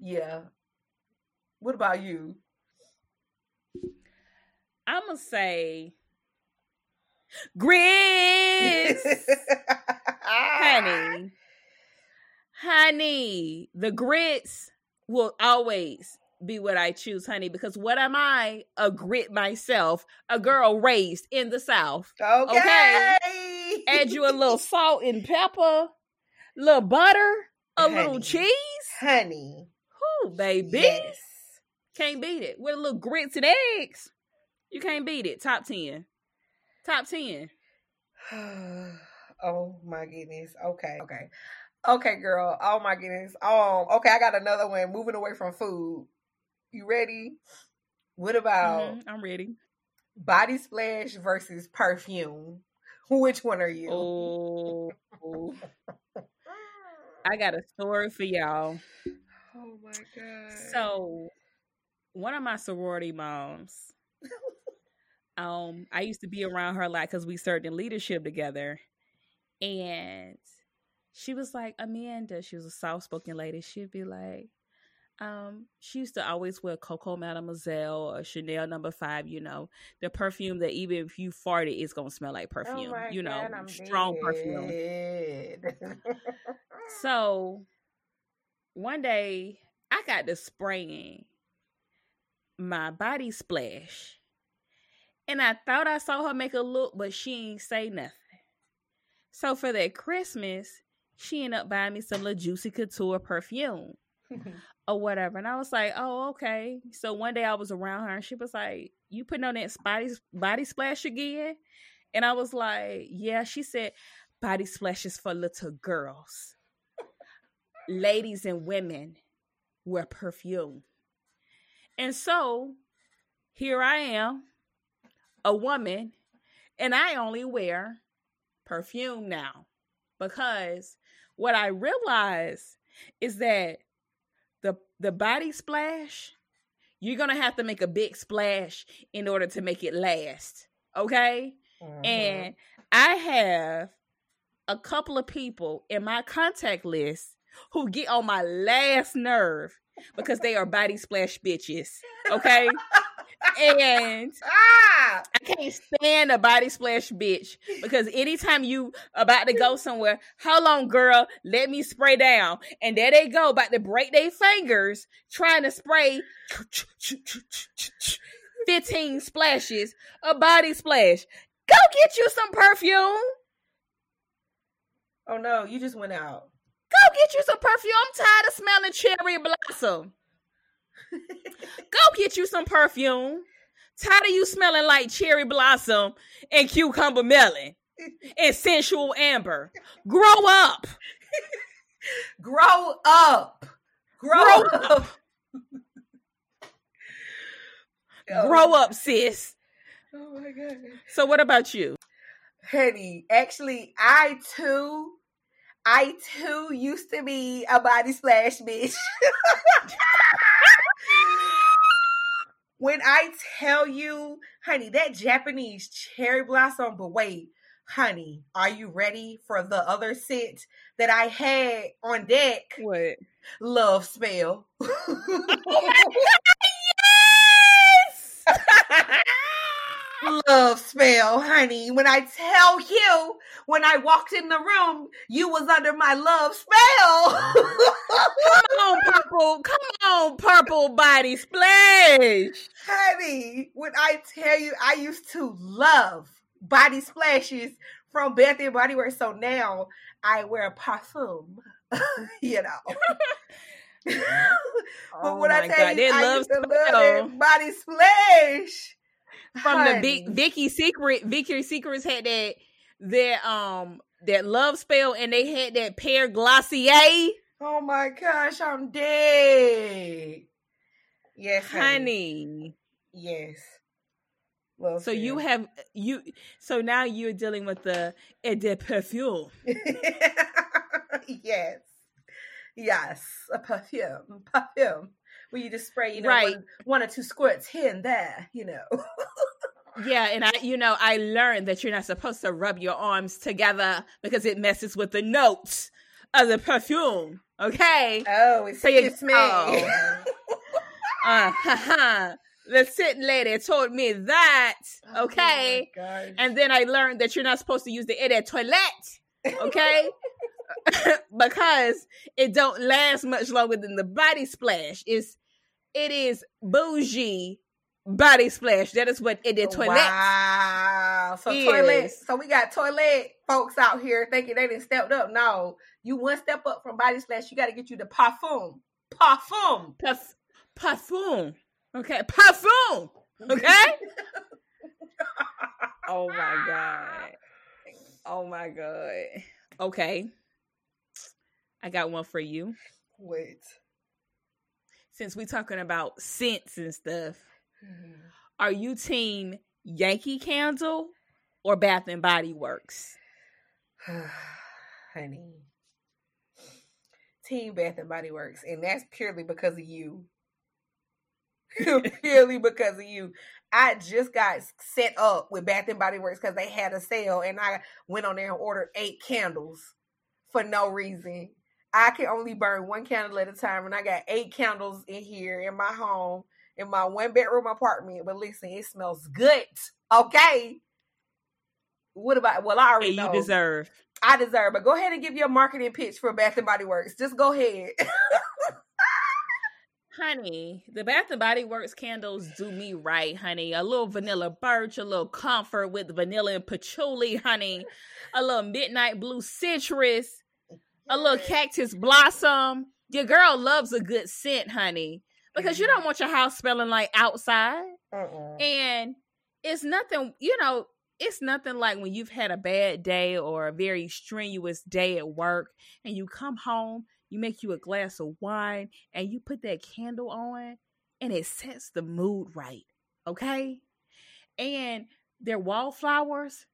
Speaker 1: Yeah. What about you?
Speaker 2: I'm gonna say grits, (laughs) honey. Honey, the grits will always be what I choose, honey. Because what am I? A grit myself, a girl raised in the South.
Speaker 1: Okay.
Speaker 2: Add you a (laughs) little salt and pepper, little butter, a little cheese.
Speaker 1: honey.
Speaker 2: Whoo, baby.
Speaker 1: Yes.
Speaker 2: Can't beat it. With a little grits and eggs. You can't beat it. Top 10. Top 10. (sighs)
Speaker 1: Oh my goodness. Okay. Okay. Okay, girl. Oh my goodness. Um, okay, I got another one. Moving away from food. You ready? What about
Speaker 2: Mhm, I'm ready.
Speaker 1: body splash versus perfume? Which one are you?
Speaker 2: Oh, (laughs) I got a story for y'all.
Speaker 1: Oh my god.
Speaker 2: So, one of my sorority moms, (laughs) um, I used to be around her a lot because we served in leadership together, and she was like Amanda. She was a soft spoken lady. She'd be like, um, she used to always wear Coco Mademoiselle or Chanel Number Five. You know, the perfume that even if you farted, it's gonna smell like
Speaker 1: Oh
Speaker 2: perfume.
Speaker 1: my
Speaker 2: you know,
Speaker 1: God,
Speaker 2: strong perfume. So one day I got to spraying my body splash. And I thought I saw her make a look, but she ain't say nothing. So for that Christmas, she ended up buying me some little Juicy Couture perfume (laughs) or whatever. And I was like, oh, okay. So one day I was around her and she was like, you putting on that body, body splash again? And I was like, yeah. She said, body splashes for little girls (laughs) ladies and women wear perfume. And so here I am, a woman, and I only wear perfume now because what I realize is that the the body splash, you're gonna have to make a big splash in order to make it last. Okay?
Speaker 1: Mhm.
Speaker 2: And I have a couple of people in my contact list who get on my last nerve because they are body splash bitches. Okay. and (laughs)
Speaker 1: ah,
Speaker 2: I can't stand a body splash bitch because anytime you about to go somewhere, how long, girl? Let me spray down. And there they go, about to break their fingers trying to spray 15 splashes, a body splash. Go get you some perfume.
Speaker 1: oh no, you just went out.
Speaker 2: Go get you some perfume. I'm tired of smelling cherry blossom. Go get you some perfume. Tired of you smelling like cherry blossom and cucumber melon and sensual amber. Grow up.
Speaker 1: Grow up. Grow,
Speaker 2: Grow
Speaker 1: up. Oh,
Speaker 2: Grow up, sis.
Speaker 1: Oh my god.
Speaker 2: So what about you?
Speaker 1: Honey, actually, I too, I too used to be a body splash bitch. when I tell you, honey, that Japanese cherry blossom, but wait, honey, are you ready for the other scent that I had on deck?
Speaker 2: What?
Speaker 1: Love spell. (laughs) Love spell, honey. When I tell you, when I walked in the room, you was under my love spell.
Speaker 2: Come on, purple. Come on, purple body splash.
Speaker 1: honey, when I tell you, I used to love body splashes from Bath and Body Works. So now I wear a parfum, (laughs) you know. (laughs) (laughs) but oh when I
Speaker 2: Oh
Speaker 1: tell
Speaker 2: God,
Speaker 1: you, I
Speaker 2: love
Speaker 1: used to love body splash. (laughs)
Speaker 2: from the big Vicky Secret, Vicky Secrets had that that um that love spell, and they had that Pear Glacé,
Speaker 1: Oh my gosh, I'm dead. Yes, honey.
Speaker 2: honey.
Speaker 1: Yes. Love
Speaker 2: So you have you. So now you're dealing with the et de perfume. (laughs)
Speaker 1: yes. Yes. A perfume. Perfume. Where you just spray, you know,
Speaker 2: Right.
Speaker 1: one, one or two squirts here and there, you know.
Speaker 2: Yeah, and I, (laughs) you know, I learned that you're not supposed to rub your arms together because it messes with the notes of the perfume. Okay.
Speaker 1: oh,
Speaker 2: So you-
Speaker 1: me.
Speaker 2: oh. Uh, the sitting lady told me that. (laughs) Okay.
Speaker 1: Oh.
Speaker 2: And then I learned that you're not supposed to use the air toilet, okay? (laughs) because it don't last much longer than the body splash. It's it is bougie body splash. That is what it is toilet.
Speaker 1: Wow. So
Speaker 2: is.
Speaker 1: toilet. So we got toilet folks out here thinking they didn't stepped up. No, you one step up from body splash. You got to get you the parfum. Parfum.
Speaker 2: Parf- parfum. Okay, parfum. Okay. (laughs) oh my god. Oh my god. Okay. I got one for you.
Speaker 1: Wait.
Speaker 2: Since we're talking about scents and stuff,
Speaker 1: Mm-hmm.
Speaker 2: are you team Yankee Candle or Bath and Body Works? (sighs)
Speaker 1: Honey. Team Bath and Body Works. And that's purely because of you. (laughs) purely because of you. I just got set up with Bath and Body Works because they had a sale and I went on there and ordered eight candles for no reason. I can only burn one candle at a time and I got eight candles in here in my home, in my one bedroom apartment. But listen, it smells good. Okay. What about well I already
Speaker 2: And you
Speaker 1: know.
Speaker 2: deserve.
Speaker 1: I deserve, but go ahead and give your marketing pitch for Bath and Body Works. Just go ahead. (laughs)
Speaker 2: Honey, the Bath and Body Works candles do me right, honey. A little vanilla birch, a little comfort with vanilla and patchouli, honey. A little midnight blue citrus, a little cactus blossom. Your girl loves a good scent, honey, because you don't want your house smelling like outside.
Speaker 1: Mm-mm.
Speaker 2: And it's nothing, you know, it's nothing like when you've had a bad day or a very strenuous day at work and you come home, you make you a glass of wine and you put that candle on and it sets the mood right. Okay? And their wallflowers,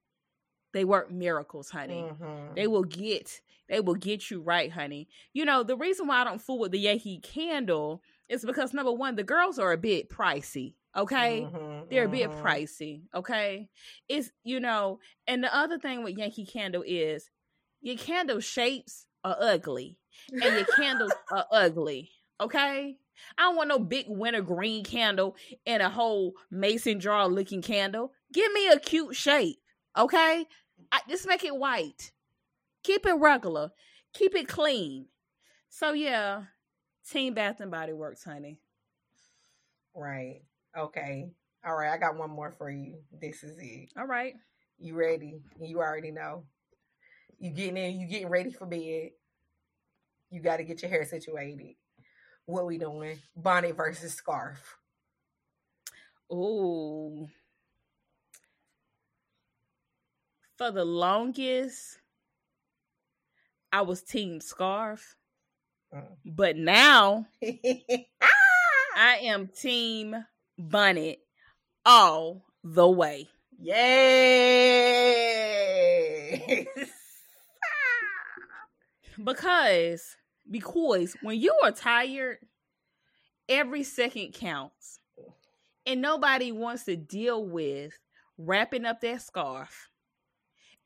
Speaker 2: they work miracles, honey.
Speaker 1: Mhm.
Speaker 2: They will get they will get you right, honey. You know, the reason why I don't fool with the Yankee candle is because number one, the girls are a bit pricey. Okay.
Speaker 1: Mhm,
Speaker 2: They're a bit
Speaker 1: mhm.
Speaker 2: pricey. Okay. It's you know, and the other thing with Yankee Candle is your candle shapes are ugly. And your (laughs) candles are ugly. Okay. I don't want no big wintergreen candle and a whole mason jar looking candle. Give me a cute shape. Okay. I, just make it white. Keep it regular. Keep it clean. So yeah, Team Bath and Body Works, honey.
Speaker 1: Right. Okay. All right. I got one more for you. This is it.
Speaker 2: All right.
Speaker 1: You ready? You already know. You getting in. You getting ready for bed. You got to get your hair situated. What we doing? Bonnet versus scarf.
Speaker 2: Ooh. For the longest, I was team scarf.
Speaker 1: Mm.
Speaker 2: But now! (laughs) I am team bonnet all the way.
Speaker 1: Yay!
Speaker 2: Because because when you are tired, every second counts. And nobody wants to deal with wrapping up that scarf.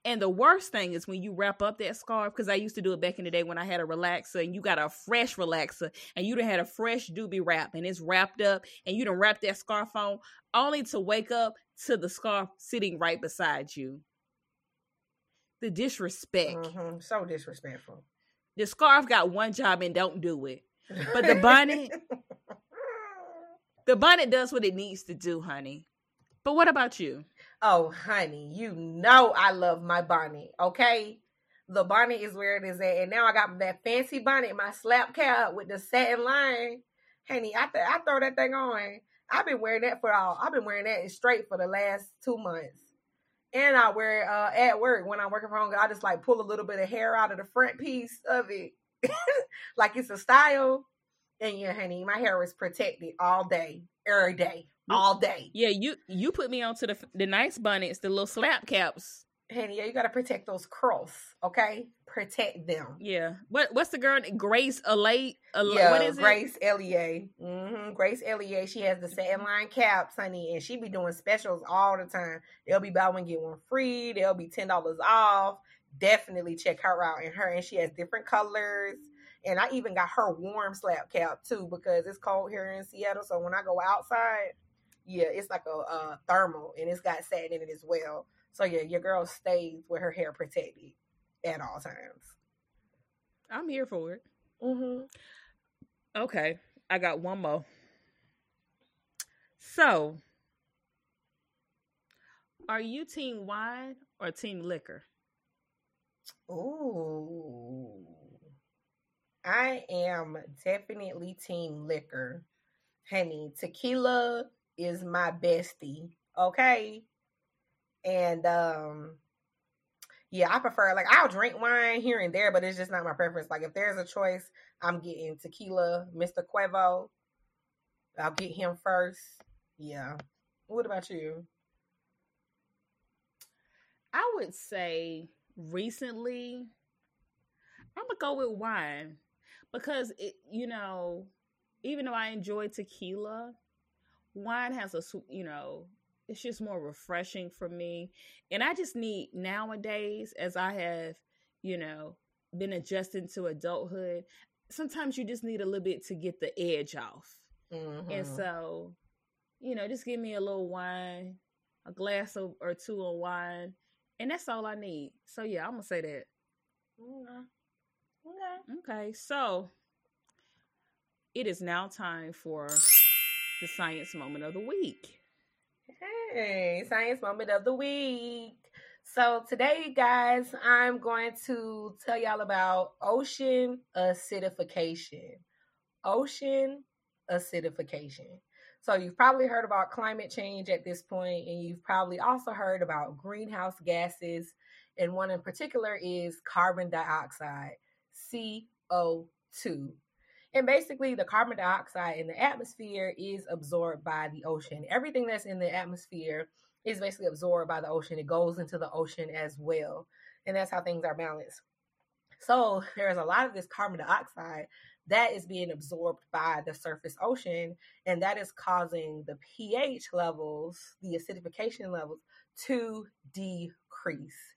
Speaker 2: And the worst thing is when you wrap up that scarf, because I used to do it back in the day when I had a relaxer and you got a fresh relaxer and you done had a fresh doobie wrap and it's wrapped up and you done wrap that scarf on only to wake up to the scarf sitting right beside you. The disrespect.
Speaker 1: Mhm, So disrespectful.
Speaker 2: The scarf got one job and don't do it. But the (laughs) bonnet- The bonnet does what it needs to do, honey. But what about you?
Speaker 1: Oh, honey, you know I love my bonnet, okay? The bonnet is where it is at. And now I got that fancy bonnet, my slap cap with the satin line. Honey, I, th- I throw that thing on. I've been wearing that for all. I've been wearing that straight for the last two months. And I wear it uh, at work when I'm working from home. I just like pull a little bit of hair out of the front piece of it. (laughs) like it's a style. And yeah, honey, my hair is protected all day, every day, all day.
Speaker 2: Yeah, you you put me onto the the nice bonnets, the little slap caps.
Speaker 1: honey, yeah, you gotta protect those curls, okay? Protect them.
Speaker 2: Yeah. What what's the girl Grace Alate? Ale-
Speaker 1: yeah,
Speaker 2: what is it?
Speaker 1: Grace Eleyae. hmm Grace Eleyae. She has the satin line caps, honey, and she be doing specials all the time. They'll be buy one get one free. They'll be ten dollars off. Definitely check her out. And her and she has different colors. And I even got her warm slap cap too because it's cold here in Seattle. So when I go outside, yeah, it's like a, a thermal and it's got satin in it as well. So yeah, your girl stays with her hair protected at all times.
Speaker 2: I'm here for it.
Speaker 1: Mm-hmm.
Speaker 2: Okay. I got one more. So, are you team wine or team liquor?
Speaker 1: Ooh. I am definitely team liquor. Honey, tequila is my bestie, okay? And um yeah, I prefer like I'll drink wine here and there, but it's just not my preference. Like if there's a choice, I'm getting tequila, Mr. Cuervo. I'll get him first. Yeah. What about you?
Speaker 2: I would say recently, I'm gonna go with wine because it, you know, even though I enjoy tequila, wine has a you know it's just more refreshing for me. And I just need nowadays, as I have, you know, been adjusting to adulthood, sometimes you just need a little bit to get the edge off. Mm-hmm. And so, you know, just give me a little wine, a glass of, or two of wine, and that's all I need. So yeah, I'm gonna say that. Okay. Okay. Okay. So it is now time for the science moment of the week.
Speaker 1: Hey, science moment of the week. So today, guys, I'm going to tell y'all about ocean acidification. Ocean acidification. So you've probably heard about climate change at this point, and you've probably also heard about greenhouse gases, and one in particular is carbon dioxide, CO2. And basically, the carbon dioxide in the atmosphere is absorbed by the ocean. Everything that's in the atmosphere is basically absorbed by the ocean. It goes into the ocean as well. And that's how things are balanced. So there's a lot of this carbon dioxide that is being absorbed by the surface ocean, and that is causing the pH levels, the acidification levels, to decrease.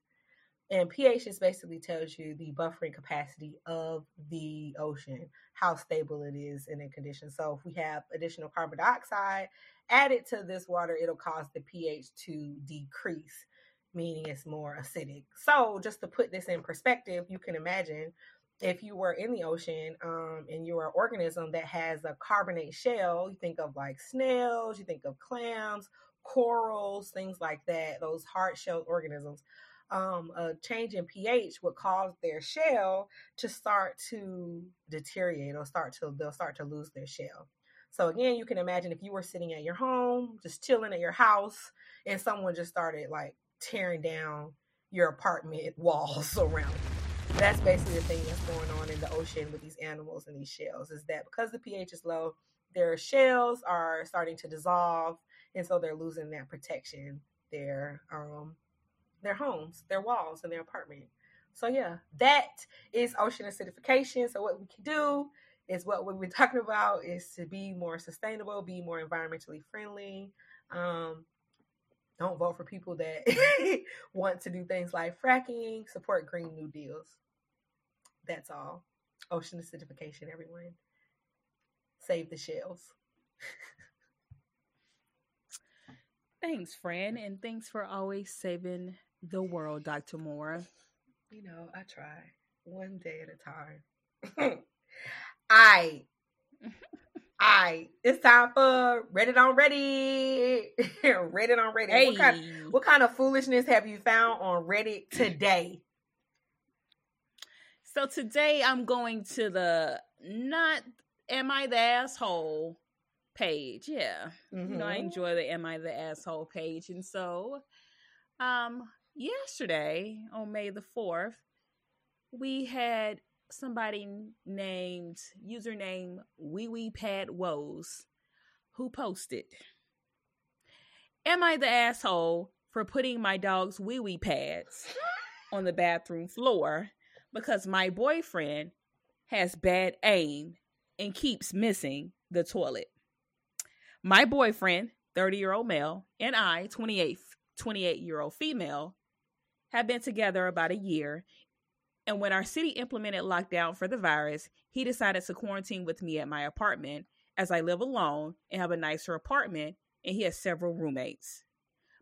Speaker 1: And pH just basically tells you the buffering capacity of the ocean, how stable it is in a condition. So if we have additional carbon dioxide added to this water, it'll cause the pH to decrease, meaning it's more acidic. So just to put this in perspective, you can imagine if you were in the ocean um, and you're an organism that has a carbonate shell, you think of like snails, you think of clams, corals, things like that, those hard shelled organisms um, a change in pH would cause their shell to start to deteriorate or start to they'll start to lose their shell. So again, you can imagine if you were sitting at your home, just chilling at your house, and someone just started like tearing down your apartment (laughs) walls around. That's basically the thing that's going on in the ocean with these animals and these shells is that because the pH is low, their shells are starting to dissolve, and so they're losing that protection. Their um, their homes, their walls, and their apartment. So yeah, that is ocean acidification. So what we can do is what we've been (laughs) talking about is to be more sustainable, be more environmentally friendly. Um, don't vote for people that (laughs) want to do things like fracking. Support Green New Deals. That's all. Ocean acidification, everyone. Save the shells. (laughs)
Speaker 2: thanks, friend, and thanks for always saving the world, Dr. Moore?
Speaker 1: You know, I try one day at a time. (laughs) I, I, it's time for Reddit on Reddit. (laughs) Reddit on Reddit. Hey. What, kind, what kind of foolishness have you found on Reddit today?
Speaker 2: So today I'm going to the not am I the asshole page. Yeah. Mm-hmm. You know, I mm-hmm. enjoy the am I the asshole page. And so um yesterday on May the 4th, we had somebody named username Wee Wee Pad Woes who posted Am I the asshole for putting my dog's wee wee pads on the bathroom floor because my boyfriend has bad aim and keeps missing the toilet? My boyfriend, 30 year old male, and I, 28 28 year old female, have been together about a year. And when our city implemented lockdown for the virus, he decided to quarantine with me at my apartment as I live alone and have a nicer apartment, and he has several roommates.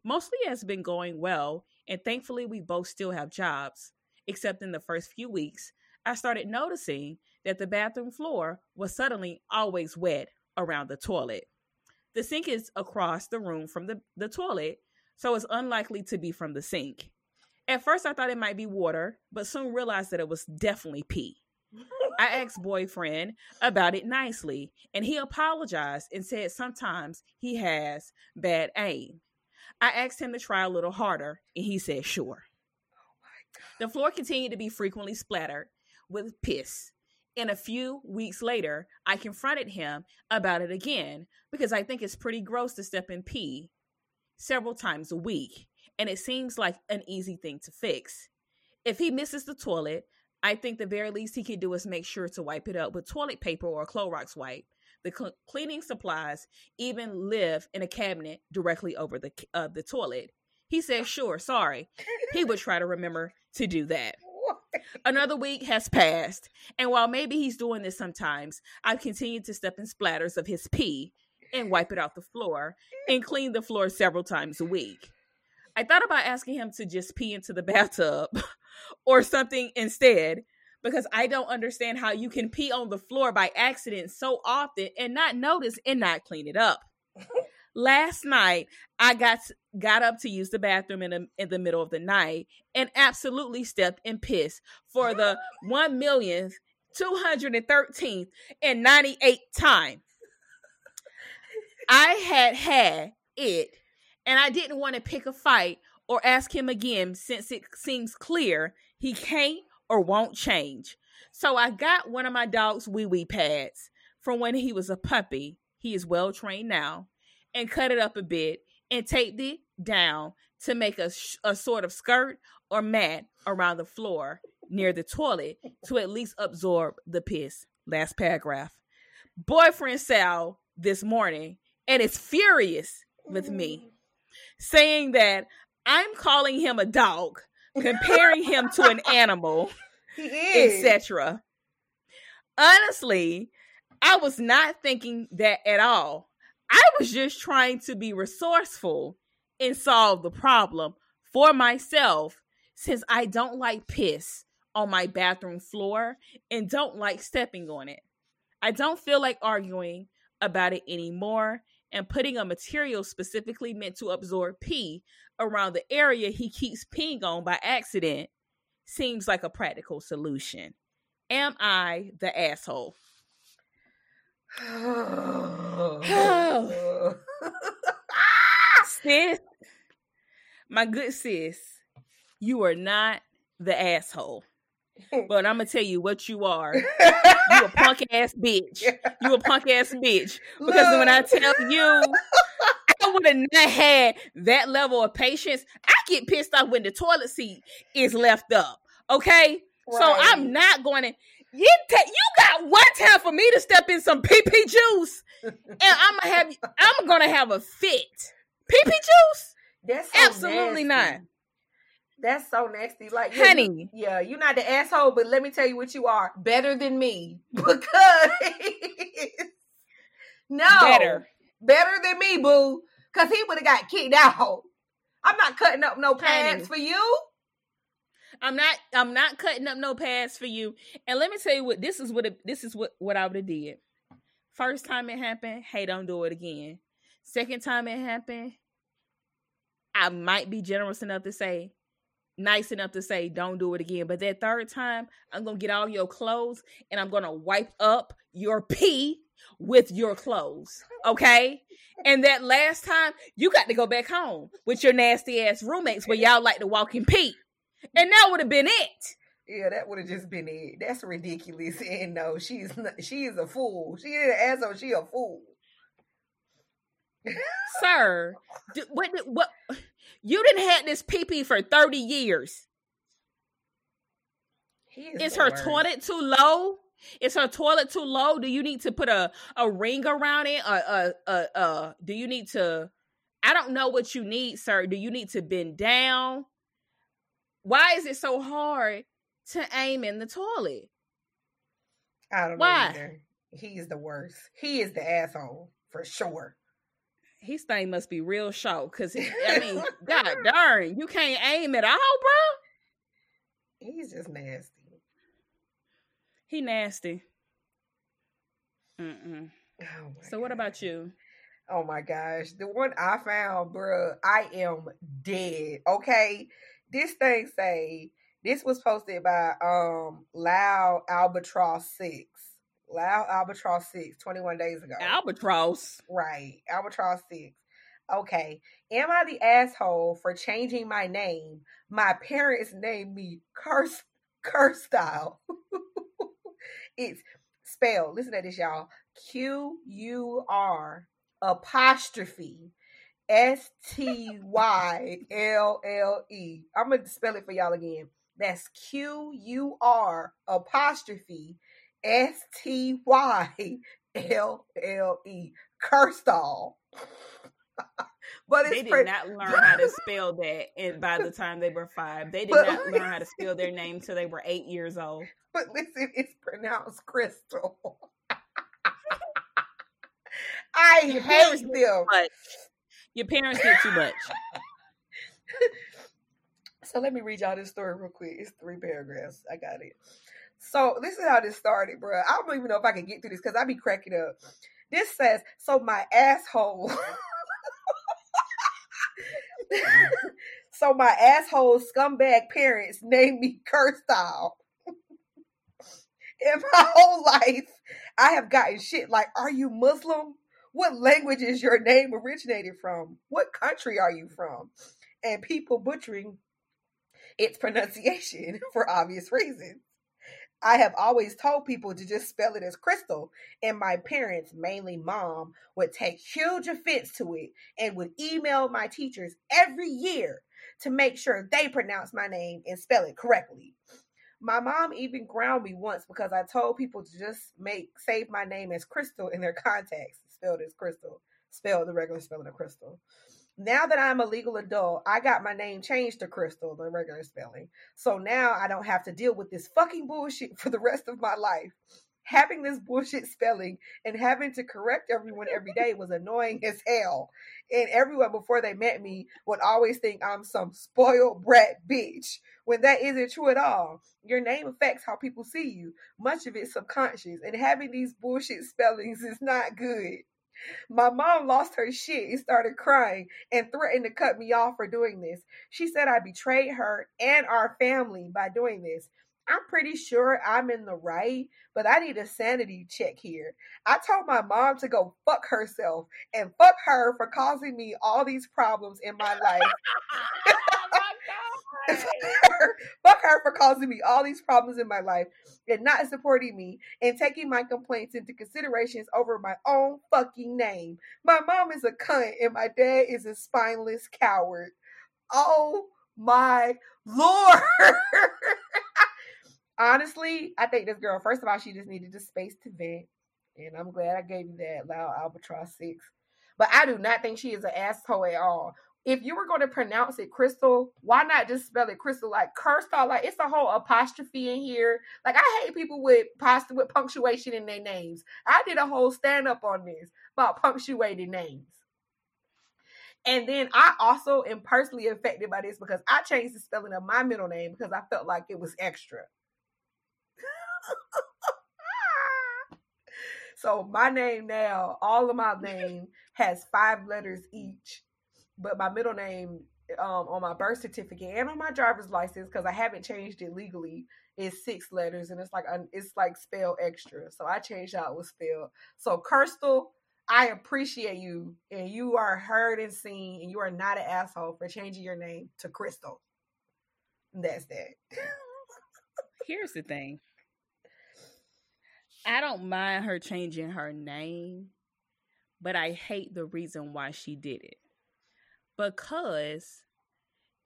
Speaker 2: Mostly has been going well, and thankfully, we both still have jobs. Except in the first few weeks, I started noticing that the bathroom floor was suddenly always wet around the toilet. The sink is across the room from the, the toilet, so it's unlikely to be from the sink. At first, I thought it might be water, but soon realized that it was definitely pee. (laughs) I asked boyfriend about it nicely, and he apologized and said sometimes he has bad aim. I asked him to try a little harder, and he said sure. Oh the floor continued to be frequently splattered with piss. And a few weeks later, I confronted him about it again because I think it's pretty gross to step in pee several times a week, and it seems like an easy thing to fix. If he misses the toilet, I think the very least he can do is make sure to wipe it up with toilet paper or a Clorox wipe. The cl- cleaning supplies even live in a cabinet directly over the uh, the toilet. He said, "Sure, sorry." He would try to remember to do that. (laughs) Another week has passed, and while maybe he's doing this sometimes, I've continued to step in splatters of his pee and wipe it off the floor and clean the floor several times a week. I thought about asking him to just pee into the bathtub (laughs) or something instead because I don't understand how you can pee on the floor by accident so often and not notice and not clean it up. (laughs) Last night, I got got up to use the bathroom in the in the middle of the night and absolutely stepped in piss for the (gasps) one millionth, two hundred and thirteenth, and ninety eighth time. I had had it, and I didn't want to pick a fight or ask him again since it seems clear he can't or won't change. So I got one of my dog's wee wee pads from when he was a puppy. He is well trained now, and cut it up a bit and taped it down to make a, sh- a sort of skirt or mat around the floor near the toilet to at least absorb the piss. Last paragraph. Boyfriend Sal this morning and is furious with me, mm. Saying that I'm calling him a dog, comparing him to an animal, (laughs) etc. Honestly, I was not thinking that at all. I was just trying to be resourceful and solve the problem for myself since I don't like piss on my bathroom floor and don't like stepping on it. I don't feel like arguing about it anymore and putting a material specifically meant to absorb pee around the area he keeps peeing on by accident seems like a practical solution. Am I the asshole? (sighs) sis, my good sis, you are not the asshole. (laughs) But I'm gonna tell you what you are. You a punk (laughs) ass bitch. You a punk ass bitch. Because when I tell you, I would have not had that level of patience. I get pissed off when the toilet seat is left up. Okay, so I'm not going to. You ta- you got one time for me to step in some pee pee juice, and (laughs) I'm gonna have. I'm gonna have a fit. Pee pee juice,
Speaker 1: That's so
Speaker 2: absolutely
Speaker 1: nasty.
Speaker 2: not.
Speaker 1: That's so nasty. Like, yeah, you-
Speaker 2: honey.
Speaker 1: yeah, you're not the asshole, but let me tell you what you are. Better than me. (laughs) Because no
Speaker 2: Better.
Speaker 1: Better than me, boo. Cause he would have got kicked out. I'm not cutting up no
Speaker 2: Honey.
Speaker 1: pads for you.
Speaker 2: I'm not. I'm not cutting up no pads for you. And let me tell you what. This is what. This is what. What I would have did. First time it happened. Hey, don't do it again. Second time it happened. I might be generous enough to say, nice enough to say, don't do it again. But that third time, I'm gonna get all your clothes and I'm gonna wipe up your pee with your clothes. Okay. And that last time, you got to go back home with your nasty ass roommates where y'all like to walk and pee. And that would have been it.
Speaker 1: Yeah, that would have just been it. That's ridiculous. (laughs) And no, she's not, she is a fool. She is an asshole. She a fool.
Speaker 2: Sir, what did- what you didn't had this pee for 30 years.
Speaker 1: Is
Speaker 2: her
Speaker 1: worst.
Speaker 2: toilet too low? Is her toilet too low? Do you need to put a, a ring around it? Uh, uh, uh, uh, do you need to? I don't know what you need, sir. Do you need to bend down? Why is it so hard to aim in the toilet?
Speaker 1: I don't
Speaker 2: Why?
Speaker 1: know either. He is the worst. He is the asshole for sure.
Speaker 2: His thing must be real short, cause I (laughs) mean, god darn, you can't aim at all, bro.
Speaker 1: He's just nasty.
Speaker 2: He nasty. Mm-mm.
Speaker 1: Oh
Speaker 2: So what about you?
Speaker 1: Oh my gosh. The one I found, bruh, I am dead. Okay. This thing say this was posted by um Loud Albatross 6. Loud Albatross 6, 21 days ago.
Speaker 2: Albatross.
Speaker 1: right. Albatross 6. Okay. Am I the asshole for changing my name? My parents named me Curse Curse Style. (laughs) it's spelled, listen to this, y'all. Q U R apostrophe S T Y L L E. I'm gonna spell it for y'all again. That's Q U R apostrophe S T Y L L E. Kirstall. (laughs)
Speaker 2: but they did pre- not (laughs) learn how to spell that and by the time they were five. They did but not learn how to spell their name till they were eight years old. (laughs)
Speaker 1: But listen, it's pronounced crystal. I Your hate them.
Speaker 2: Your parents did too much.
Speaker 1: so let me read y'all this story real quick. It's three paragraphs. I got it. So this is how this started, bro. I don't even know if I can get through this because I be cracking up. This says, so my asshole. (laughs) so my asshole scumbag parents named me curse style. In my whole life, I have gotten shit like, are you Muslim? What language is your name originated from? What country are you from? And people butchering its pronunciation (laughs) for obvious reasons. I have always told people to just spell it as crystal, and my parents, mainly mom, would take huge offense to it and would email my teachers every year to make sure they pronounce my name and spell it correctly. My mom even ground me once because I told people to just make save my name as Crystal in their (laughs) contacts, spelled as Crystal, spelled the regular spelling of Crystal now that I'm a legal adult, I got my name changed to Crystal, the regular spelling. So now I don't have to deal with this fucking bullshit for the rest of my life. Having this bullshit spelling and having to correct everyone every day was annoying as hell. And everyone before they met me would always think I'm some spoiled brat bitch when that isn't true at all. Your name affects how people see you, much of it subconscious, and having these bullshit spellings is not good. My mom lost her shit and started crying and threatened to cut me off for doing this. She said I betrayed her and our family by doing this. I'm pretty sure I'm in the right, but I need a sanity check here. I told my mom to go fuck herself and fuck her for causing me all these problems in my life. (laughs) (laughs) (laughs) Fuck her for causing me all these problems in my life and not supporting me and taking my complaints into considerations over my own fucking name. My mom is a cunt and my dad is a spineless coward. Oh my lord. (laughs) Honestly, I think this girl, first of all, she just needed the space to vent. And I'm glad I gave you that loud albatross six. But I do not think she is an asshole at all if you were going to pronounce it crystal, why not just spell it crystal like Crystal? Like it's a whole apostrophe in here. Like I hate people with pasta with punctuation in their names. I did a whole stand up on this about punctuated names. And then I also am personally affected by this because I changed the spelling of my middle name because I felt like it was extra. (laughs) so my name now, all of my name has five letters each but my middle name um, on my birth certificate and on my driver's license because I haven't changed it legally is six letters and it's like it's like spell extra. So I changed it was spelled. So Kirstel, I appreciate you and you are heard and seen and you are not an asshole for changing your name to Crystal. That's that.
Speaker 2: Here's the thing. I don't mind her changing her name, but I hate the reason why she did it because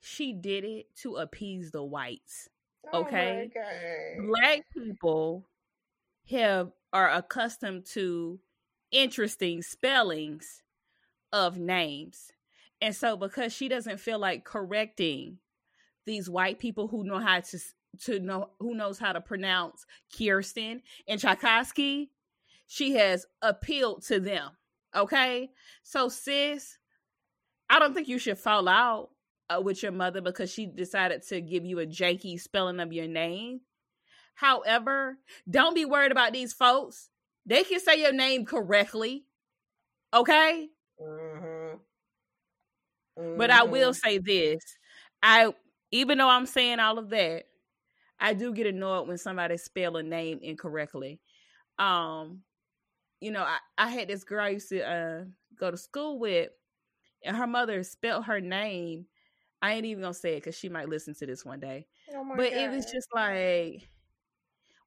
Speaker 2: she did it to appease the whites. Oh okay. Oh Black people have are accustomed to interesting spellings of names. And so because she doesn't feel like correcting these white people who know how to to know who knows how to pronounce Kirsten and Tchaikovsky, she has appealed to them. Okay? So sis, I don't think you should fall out uh, with your mother because she decided to give you a janky spelling of your name. However, don't be worried about these folks. They can say your name correctly. Okay? Mm-hmm. Mm-hmm. But I will mm-hmm. say this. I even though I'm saying all of that, I do get annoyed when somebody spell a name incorrectly. Um, you know, I, I had this girl I used to uh, go to school with and her mother spelled her name. I ain't even gonna say it because she might listen to this one day.
Speaker 1: Oh
Speaker 2: but
Speaker 1: God.
Speaker 2: it was just like,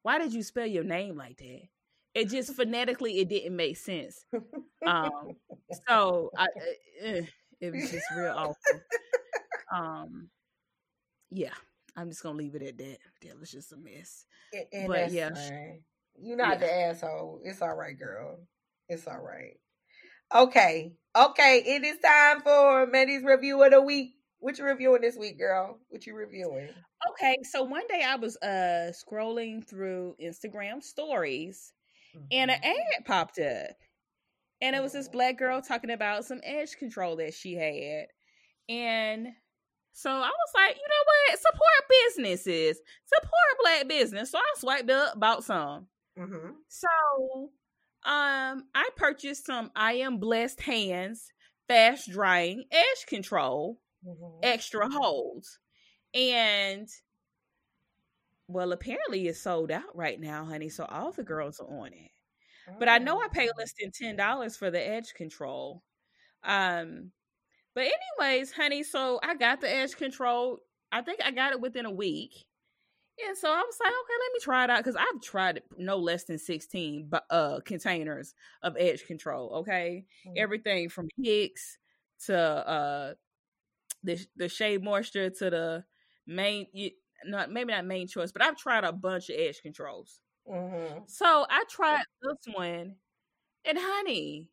Speaker 2: why did you spell your name like that? It just (laughs) phonetically, it didn't make sense. Um, so I, uh, (laughs) it was just real (laughs) awful. Um, yeah, I'm just gonna leave it at that. That was just a mess.
Speaker 1: And- and
Speaker 2: but yeah,
Speaker 1: fine. You're not
Speaker 2: yeah.
Speaker 1: the asshole. It's all right, girl. It's all right. Okay. Okay. It is time for Mandy's review of the week. What you reviewing this week, girl? What you reviewing?
Speaker 2: Okay, so one day I was uh scrolling through Instagram stories and an ad popped up. And it was this
Speaker 1: Mhm.
Speaker 2: black girl talking about some edge control that she had. And so I was like, you know what? Support businesses. Support black business. So I swiped up, bought some.
Speaker 1: Mm-hmm.
Speaker 2: So um I purchased some I am blessed hands fast drying edge control
Speaker 1: Mm-hmm.
Speaker 2: extra holds. And well, apparently it's sold out right now, honey. So all the girls are on it. But I know I paid
Speaker 1: Oh.
Speaker 2: less than ten dollars for the edge control. Um, but anyways, honey, so I got the edge control. I think I got it within a week. And so I was like, okay, let me try it out because I've tried no less than 16 bu- uh containers of edge control. Okay.
Speaker 1: Mhm.
Speaker 2: Everything from Hicks to uh the the Shea Moisture to the main not maybe not Mane Choice, but I've tried a bunch of edge controls.
Speaker 1: Mhm.
Speaker 2: So I tried this one, and honey,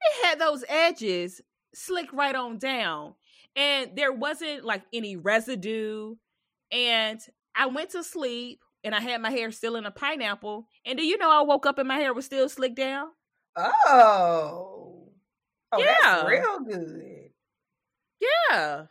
Speaker 2: it had those edges slick right on down, and there wasn't like any residue. And I went to sleep, and I had my hair still in a pineapple. And do you know I woke up and my hair was still slicked down?
Speaker 1: Oh. Oh,
Speaker 2: Yeah.
Speaker 1: that's real good.
Speaker 2: Yeah.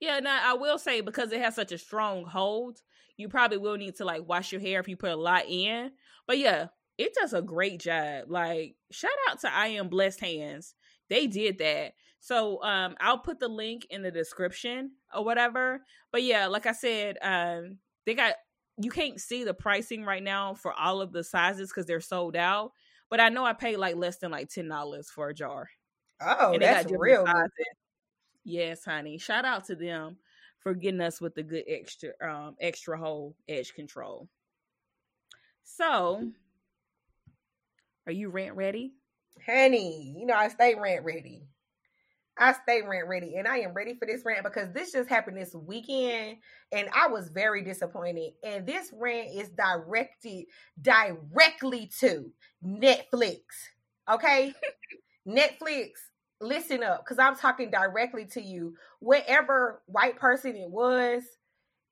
Speaker 2: Yeah, now I will say because it has such a strong hold, you probably will need to like wash your hair if you put a lot in. But yeah, it does a great job. Like shout out to I am blessed hands. They did that. So um I'll put the link in the description or whatever. But yeah, like I said, um they got you can't see the pricing right now for all of the sizes because they're sold out. But I know I paid like less than like ten dollars for a jar.
Speaker 1: Oh,
Speaker 2: got
Speaker 1: real
Speaker 2: sizes. Yes, honey. Shout out to them for getting us with the good extra um extra hole edge control. So, are you rent ready?
Speaker 1: Honey, you know, I stay rent ready. I stay rant ready, and I am ready for this rant because this just happened this weekend, and I was very disappointed. And this rant is directed directly to Netflix. Okay, (laughs) Netflix, listen up, because I'm talking directly to you. Whatever white person it was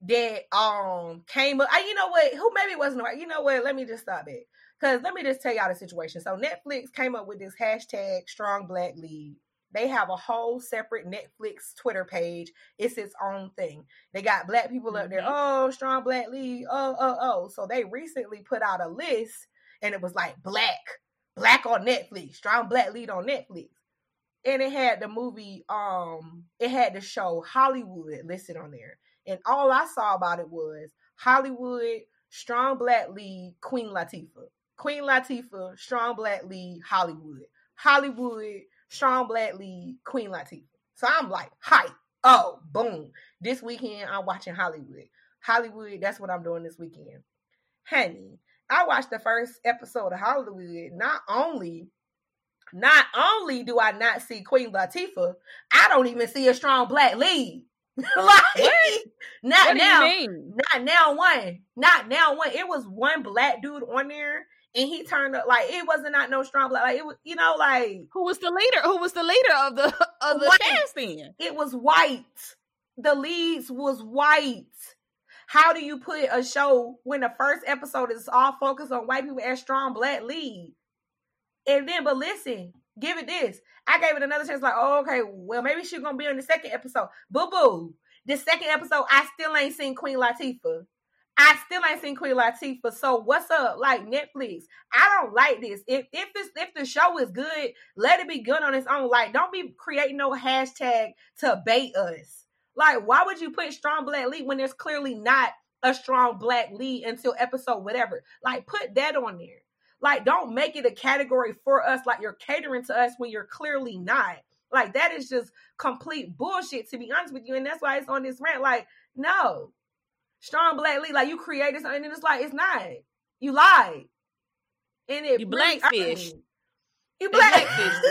Speaker 1: that um came up, I, you know what? Who maybe wasn't right. You know what? Let me just stop it. Because let me just tell y'all the situation. So Netflix came up with this hashtag Strong Black Lead. They have a whole separate Netflix Twitter page. It's its own thing. They got black people up there.
Speaker 2: Mhm.
Speaker 1: Oh, Strong Black Lead. Oh, oh, oh. So they recently put out a list, and it was like black, black on Netflix, Strong Black Lead on Netflix, and it had the movie. Um, it had the show Hollywood listed on there, and all I saw about it was Hollywood, Strong Black Lead, Queen Latifah. Queen Latifah, strong black lead, Hollywood. Hollywood, strong black lead, Queen Latifah. So I'm like, hype. Oh, boom. This weekend, I'm watching Hollywood. Hollywood, that's what I'm doing this weekend. Honey, I watched the first episode of Hollywood. Not only, not only do I not see Queen Latifah, I don't even see a strong black lead. (laughs) like,
Speaker 2: What?
Speaker 1: not
Speaker 2: what
Speaker 1: now not now one not now one it was one black dude on there and he turned up like it wasn't not no strong black like it was you know like
Speaker 2: Who was the leader? Who was the leader of the (laughs) of the
Speaker 1: White.
Speaker 2: cast then?
Speaker 1: it was white the leads was white how do you put a show when the first episode is all focused on white people as strong black lead and then but listen give it this i gave it another chance like oh, okay well maybe she's gonna be on the second episode boo boo the second episode i still ain't seen queen latifah I still ain't seen Queen Latifah. So what's up? Like Netflix. I don't like this. If if this if the show is good, let it be good on its own. Like, don't be creating no hashtag to bait us. Like, why would you put strong black lead when there's clearly not a strong black lead until episode whatever? Like, put that on there. Like, don't make it a category for us, like you're catering to us when you're clearly not. Like that is just complete bullshit to be honest with you. And that's why it's on this rant. Like, no. Strong black lead, like you created something and it's like it's not. You lied. And it
Speaker 2: You blackfish. (laughs)
Speaker 1: You black
Speaker 2: blackfished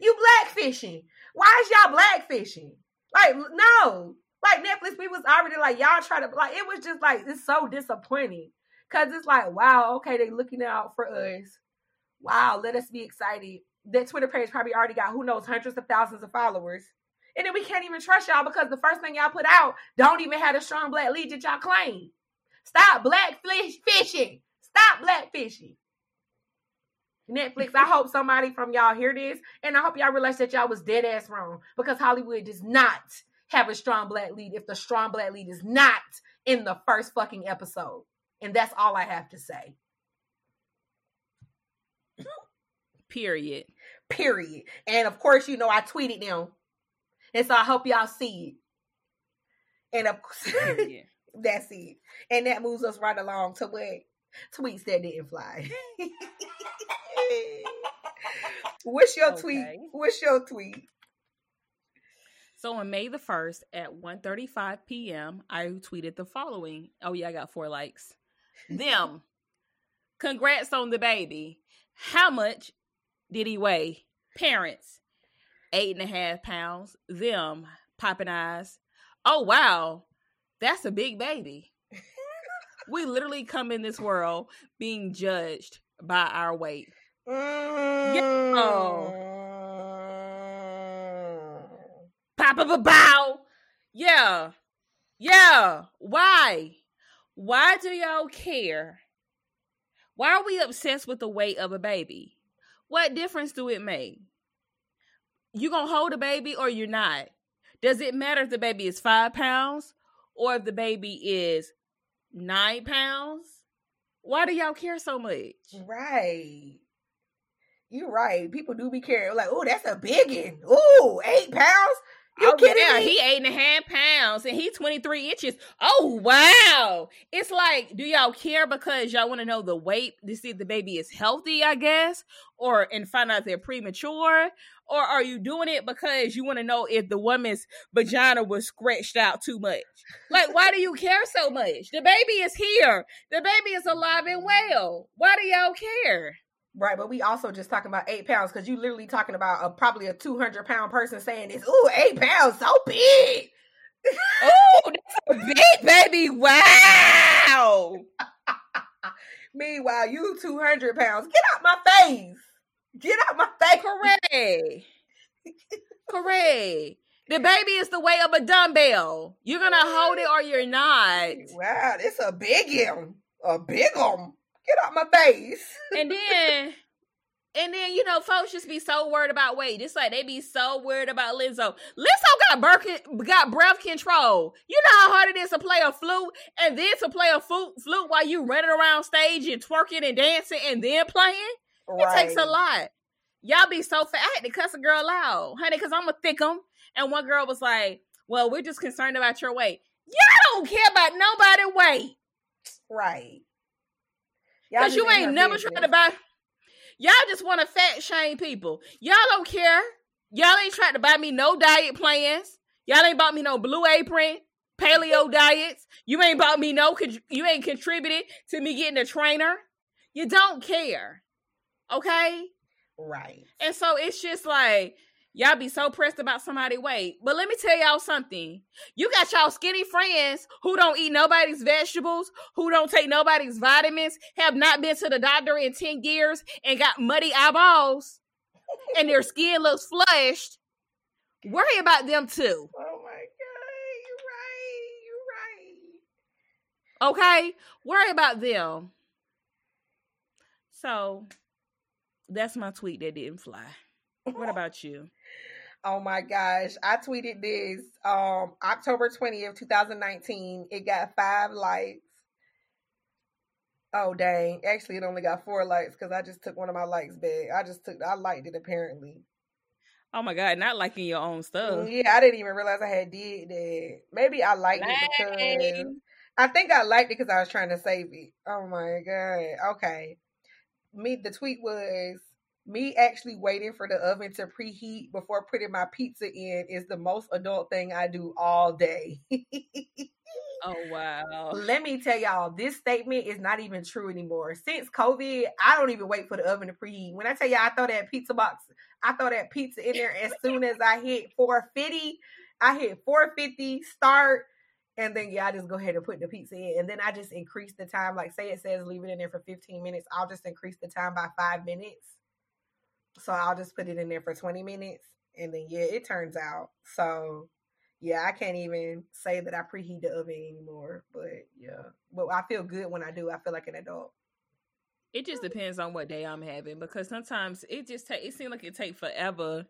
Speaker 2: you.
Speaker 1: blackfishing. Why is y'all blackfishing? Like, no. Like Netflix, we was already like, y'all try to like it was just like it's so disappointing. Cause it's like, wow, okay, they looking out for us. Wow, let us be excited. That Twitter page probably already got who knows hundreds of thousands of followers. And then we can't even trust y'all because the first thing y'all put out don't even have a strong black lead that y'all claim. Stop black fish fishing. Stop black fishing. Netflix, I hope somebody from y'all hear this, and I hope y'all realize that y'all was dead ass wrong because Hollywood does not have a strong black lead if the strong black lead is not in the first fucking episode. And that's all I have to say.
Speaker 2: Period.
Speaker 1: Period. And of course, you know, I tweeted them. And so I hope y'all see it. And of course, oh,
Speaker 2: Period. (laughs)
Speaker 1: that's it. And that moves us right along to what tweets that didn't fly. (laughs) What's your tweet?
Speaker 2: Okay.
Speaker 1: What's your tweet?
Speaker 2: So on May the 1st at 1.35 p.m., I tweeted the following. Oh, yeah, I got four likes. (laughs) Them. Congrats on the baby. How much did he weigh? Parents. Eight and a half pounds. Them. Popping eyes. Oh, wow. That's a big baby. (laughs) we literally come in this world being judged by our weight.
Speaker 1: Mm.
Speaker 2: Papa ba bow. Yeah. Yeah. Why? Why do y'all care? Why are we obsessed with the weight of a baby? What difference do it make? You gonna hold a baby or you're not? Does it matter if the baby is five pounds or if the baby is nine pounds? Why do y'all care so much?
Speaker 1: Right. You're right. People do be caring. Like, oh, that's a big one. Ooh, eight pounds. You
Speaker 2: oh,
Speaker 1: kidding
Speaker 2: yeah,
Speaker 1: me?
Speaker 2: he eight and a half pounds and he 23 inches. Oh, wow. It's like, do y'all care because y'all want to know the weight to see if the baby is healthy, I guess, or and find out they're premature? Or are you doing it because you want to know if the woman's vagina was scratched out too much? Like, why do you care so much? The baby is here. The baby is alive and well. Why do y'all care?
Speaker 1: Right, but we also just talking about eight pounds because you literally talking about a, probably a two hundred pound person saying this. Ooh, eight pounds, so big.
Speaker 2: Oh, that's a big baby. Wow. (laughs)
Speaker 1: Meanwhile, you two hundred pounds. Get out my face. Get out my face.
Speaker 2: Correct. Correct. The baby is the weight of a dumbbell. You're gonna hold it or you're not.
Speaker 1: Wow, it's a big one. A big one. Get out my face.
Speaker 2: And then, and then you know, folks just be so worried about weight. It's like they be so worried about Lizzo. Lizzo got birth, got breath control. You know how hard it is to play a flute and then to play a flute, flute while you running around stage and twerking and dancing and then playing. It takes a lot. Y'all be so fat. I had to cuss a girl out, honey, because I'm a thick 'em. And one girl was like, Well, we're just concerned about your weight. Y'all don't care about nobody weight.
Speaker 1: Right.
Speaker 2: Because you ain't never
Speaker 1: business.
Speaker 2: tried to buy. Y'all just want to fat shame people. Y'all don't care. Y'all ain't tried to buy me no diet plans. Y'all ain't bought me no blue apron, paleo (laughs) diets. You ain't bought me no, you ain't contributed to me getting a trainer. You don't care. Okay?
Speaker 1: Right.
Speaker 2: And so it's just like y'all be so pressed about somebody weight. But let me tell y'all something. You got y'all skinny friends who don't eat nobody's vegetables, who don't take nobody's vitamins, have not been to the doctor in 10 years and got muddy eyeballs (laughs) and their skin looks flushed. Worry about them too.
Speaker 1: Oh my god, you're right. You're right.
Speaker 2: Okay? Worry about them. So that's my tweet that didn't fly. What (laughs) about you?
Speaker 1: Oh my gosh. I tweeted this um October 20th, 2019. It got five likes. Oh dang. Actually it only got four likes because I just took one of my likes back. I just took I liked it apparently.
Speaker 2: Oh my god, not liking your own stuff.
Speaker 1: Yeah, I didn't even realize I had did that. Maybe I liked it because I think I liked it because I was trying to save it. Oh my god. Okay. Me the tweet was me actually waiting for the oven to preheat before putting my pizza in is the most adult thing I do all day.
Speaker 2: oh wow.
Speaker 1: Let me tell y'all, this statement is not even true anymore. Since COVID, I don't even wait for the oven to preheat. When I tell y'all I throw that pizza box, I throw that pizza in there as soon as I hit 450. I hit 450 start and then yeah, I just go ahead and put the pizza in. And then I just increase the time. Like say it says leave it in there for 15 minutes. I'll just increase the time by five minutes so I'll just put it in there for 20 minutes and then yeah, it turns out. So yeah, I can't even say that I preheat the oven anymore. But yeah. But I feel good when I do. I feel like an adult.
Speaker 2: It just depends on what day I'm having because sometimes it just take it seems like it take forever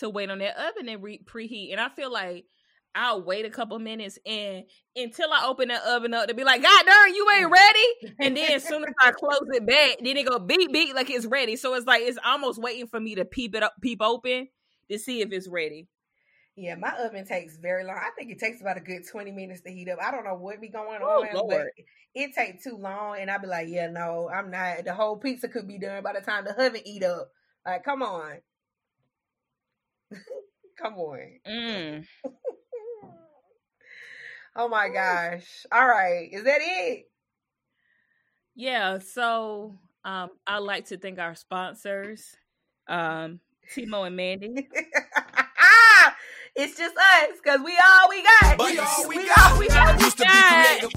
Speaker 2: to wait on that oven and re- preheat. And I feel like I'll wait a couple minutes and until I open the oven up to be like, God darn, you ain't ready. And then as soon as I close it back, then it go beep beep like it's ready. So it's like it's almost waiting for me to peep it up, peep open to see if it's ready.
Speaker 1: Yeah, my oven takes very long. I think it takes about a good 20 minutes to heat up. I don't know what be going on, oh, but it take too long. And I'd be like, yeah, no, I'm not. The whole pizza could be done by the time the oven eat up. Like, come on. (laughs) come on. Mm. (laughs) Oh my gosh. All right. Is that it?
Speaker 2: Yeah. So um I'd like to thank our sponsors, um, T. Mo and Mandy. (laughs)
Speaker 1: it's just us because we all we got. But we all we, we got. All we got. Used to be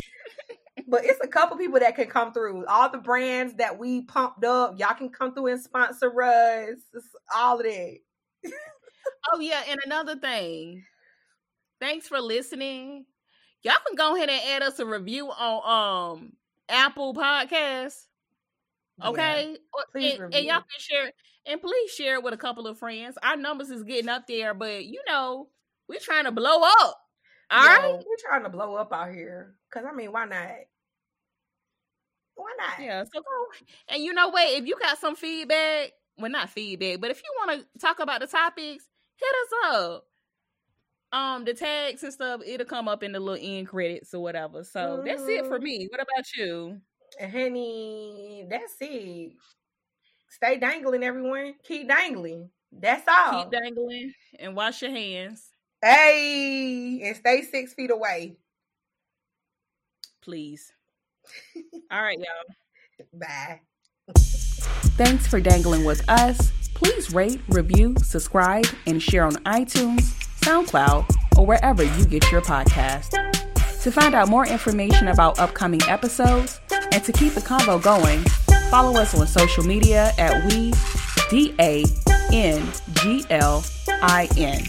Speaker 1: (laughs) but it's a couple people that can come through. All the brands that we pumped up, y'all can come through and sponsor us. It's all of it.
Speaker 2: oh yeah, and another thing. Thanks for listening y'all can go ahead and add us a review on um Apple Podcasts. Okay, yeah, please and, and, y'all can share and please share it with a couple of friends. Our numbers is getting up there, but you know we're trying to blow up. All Yo, right,
Speaker 1: we're trying to blow up out here. Cause I mean, why not? Why not?
Speaker 2: Yeah. So go and you know what? If you got some feedback, well, not feedback, but if you want to talk about the topics, hit us up um the tags and stuff it'll come up in the little end credits or whatever. So mm-hmm. that's it for mm-hmm. me. What about you?
Speaker 1: Honey that's it. Stay dangling everyone. Keep dangling. That's all.
Speaker 2: keep dangling and wash your hands.
Speaker 1: Hey and stay six feet away.
Speaker 2: Please. (laughs) All right y'all.
Speaker 1: Bye.
Speaker 2: Thanks for dangling with us. Please rate review subscribe and share on itunes SoundCloud, or wherever you get your podcast. To find out more information about upcoming episodes and to keep the convo going, follow us on social media at we D A N G L I N.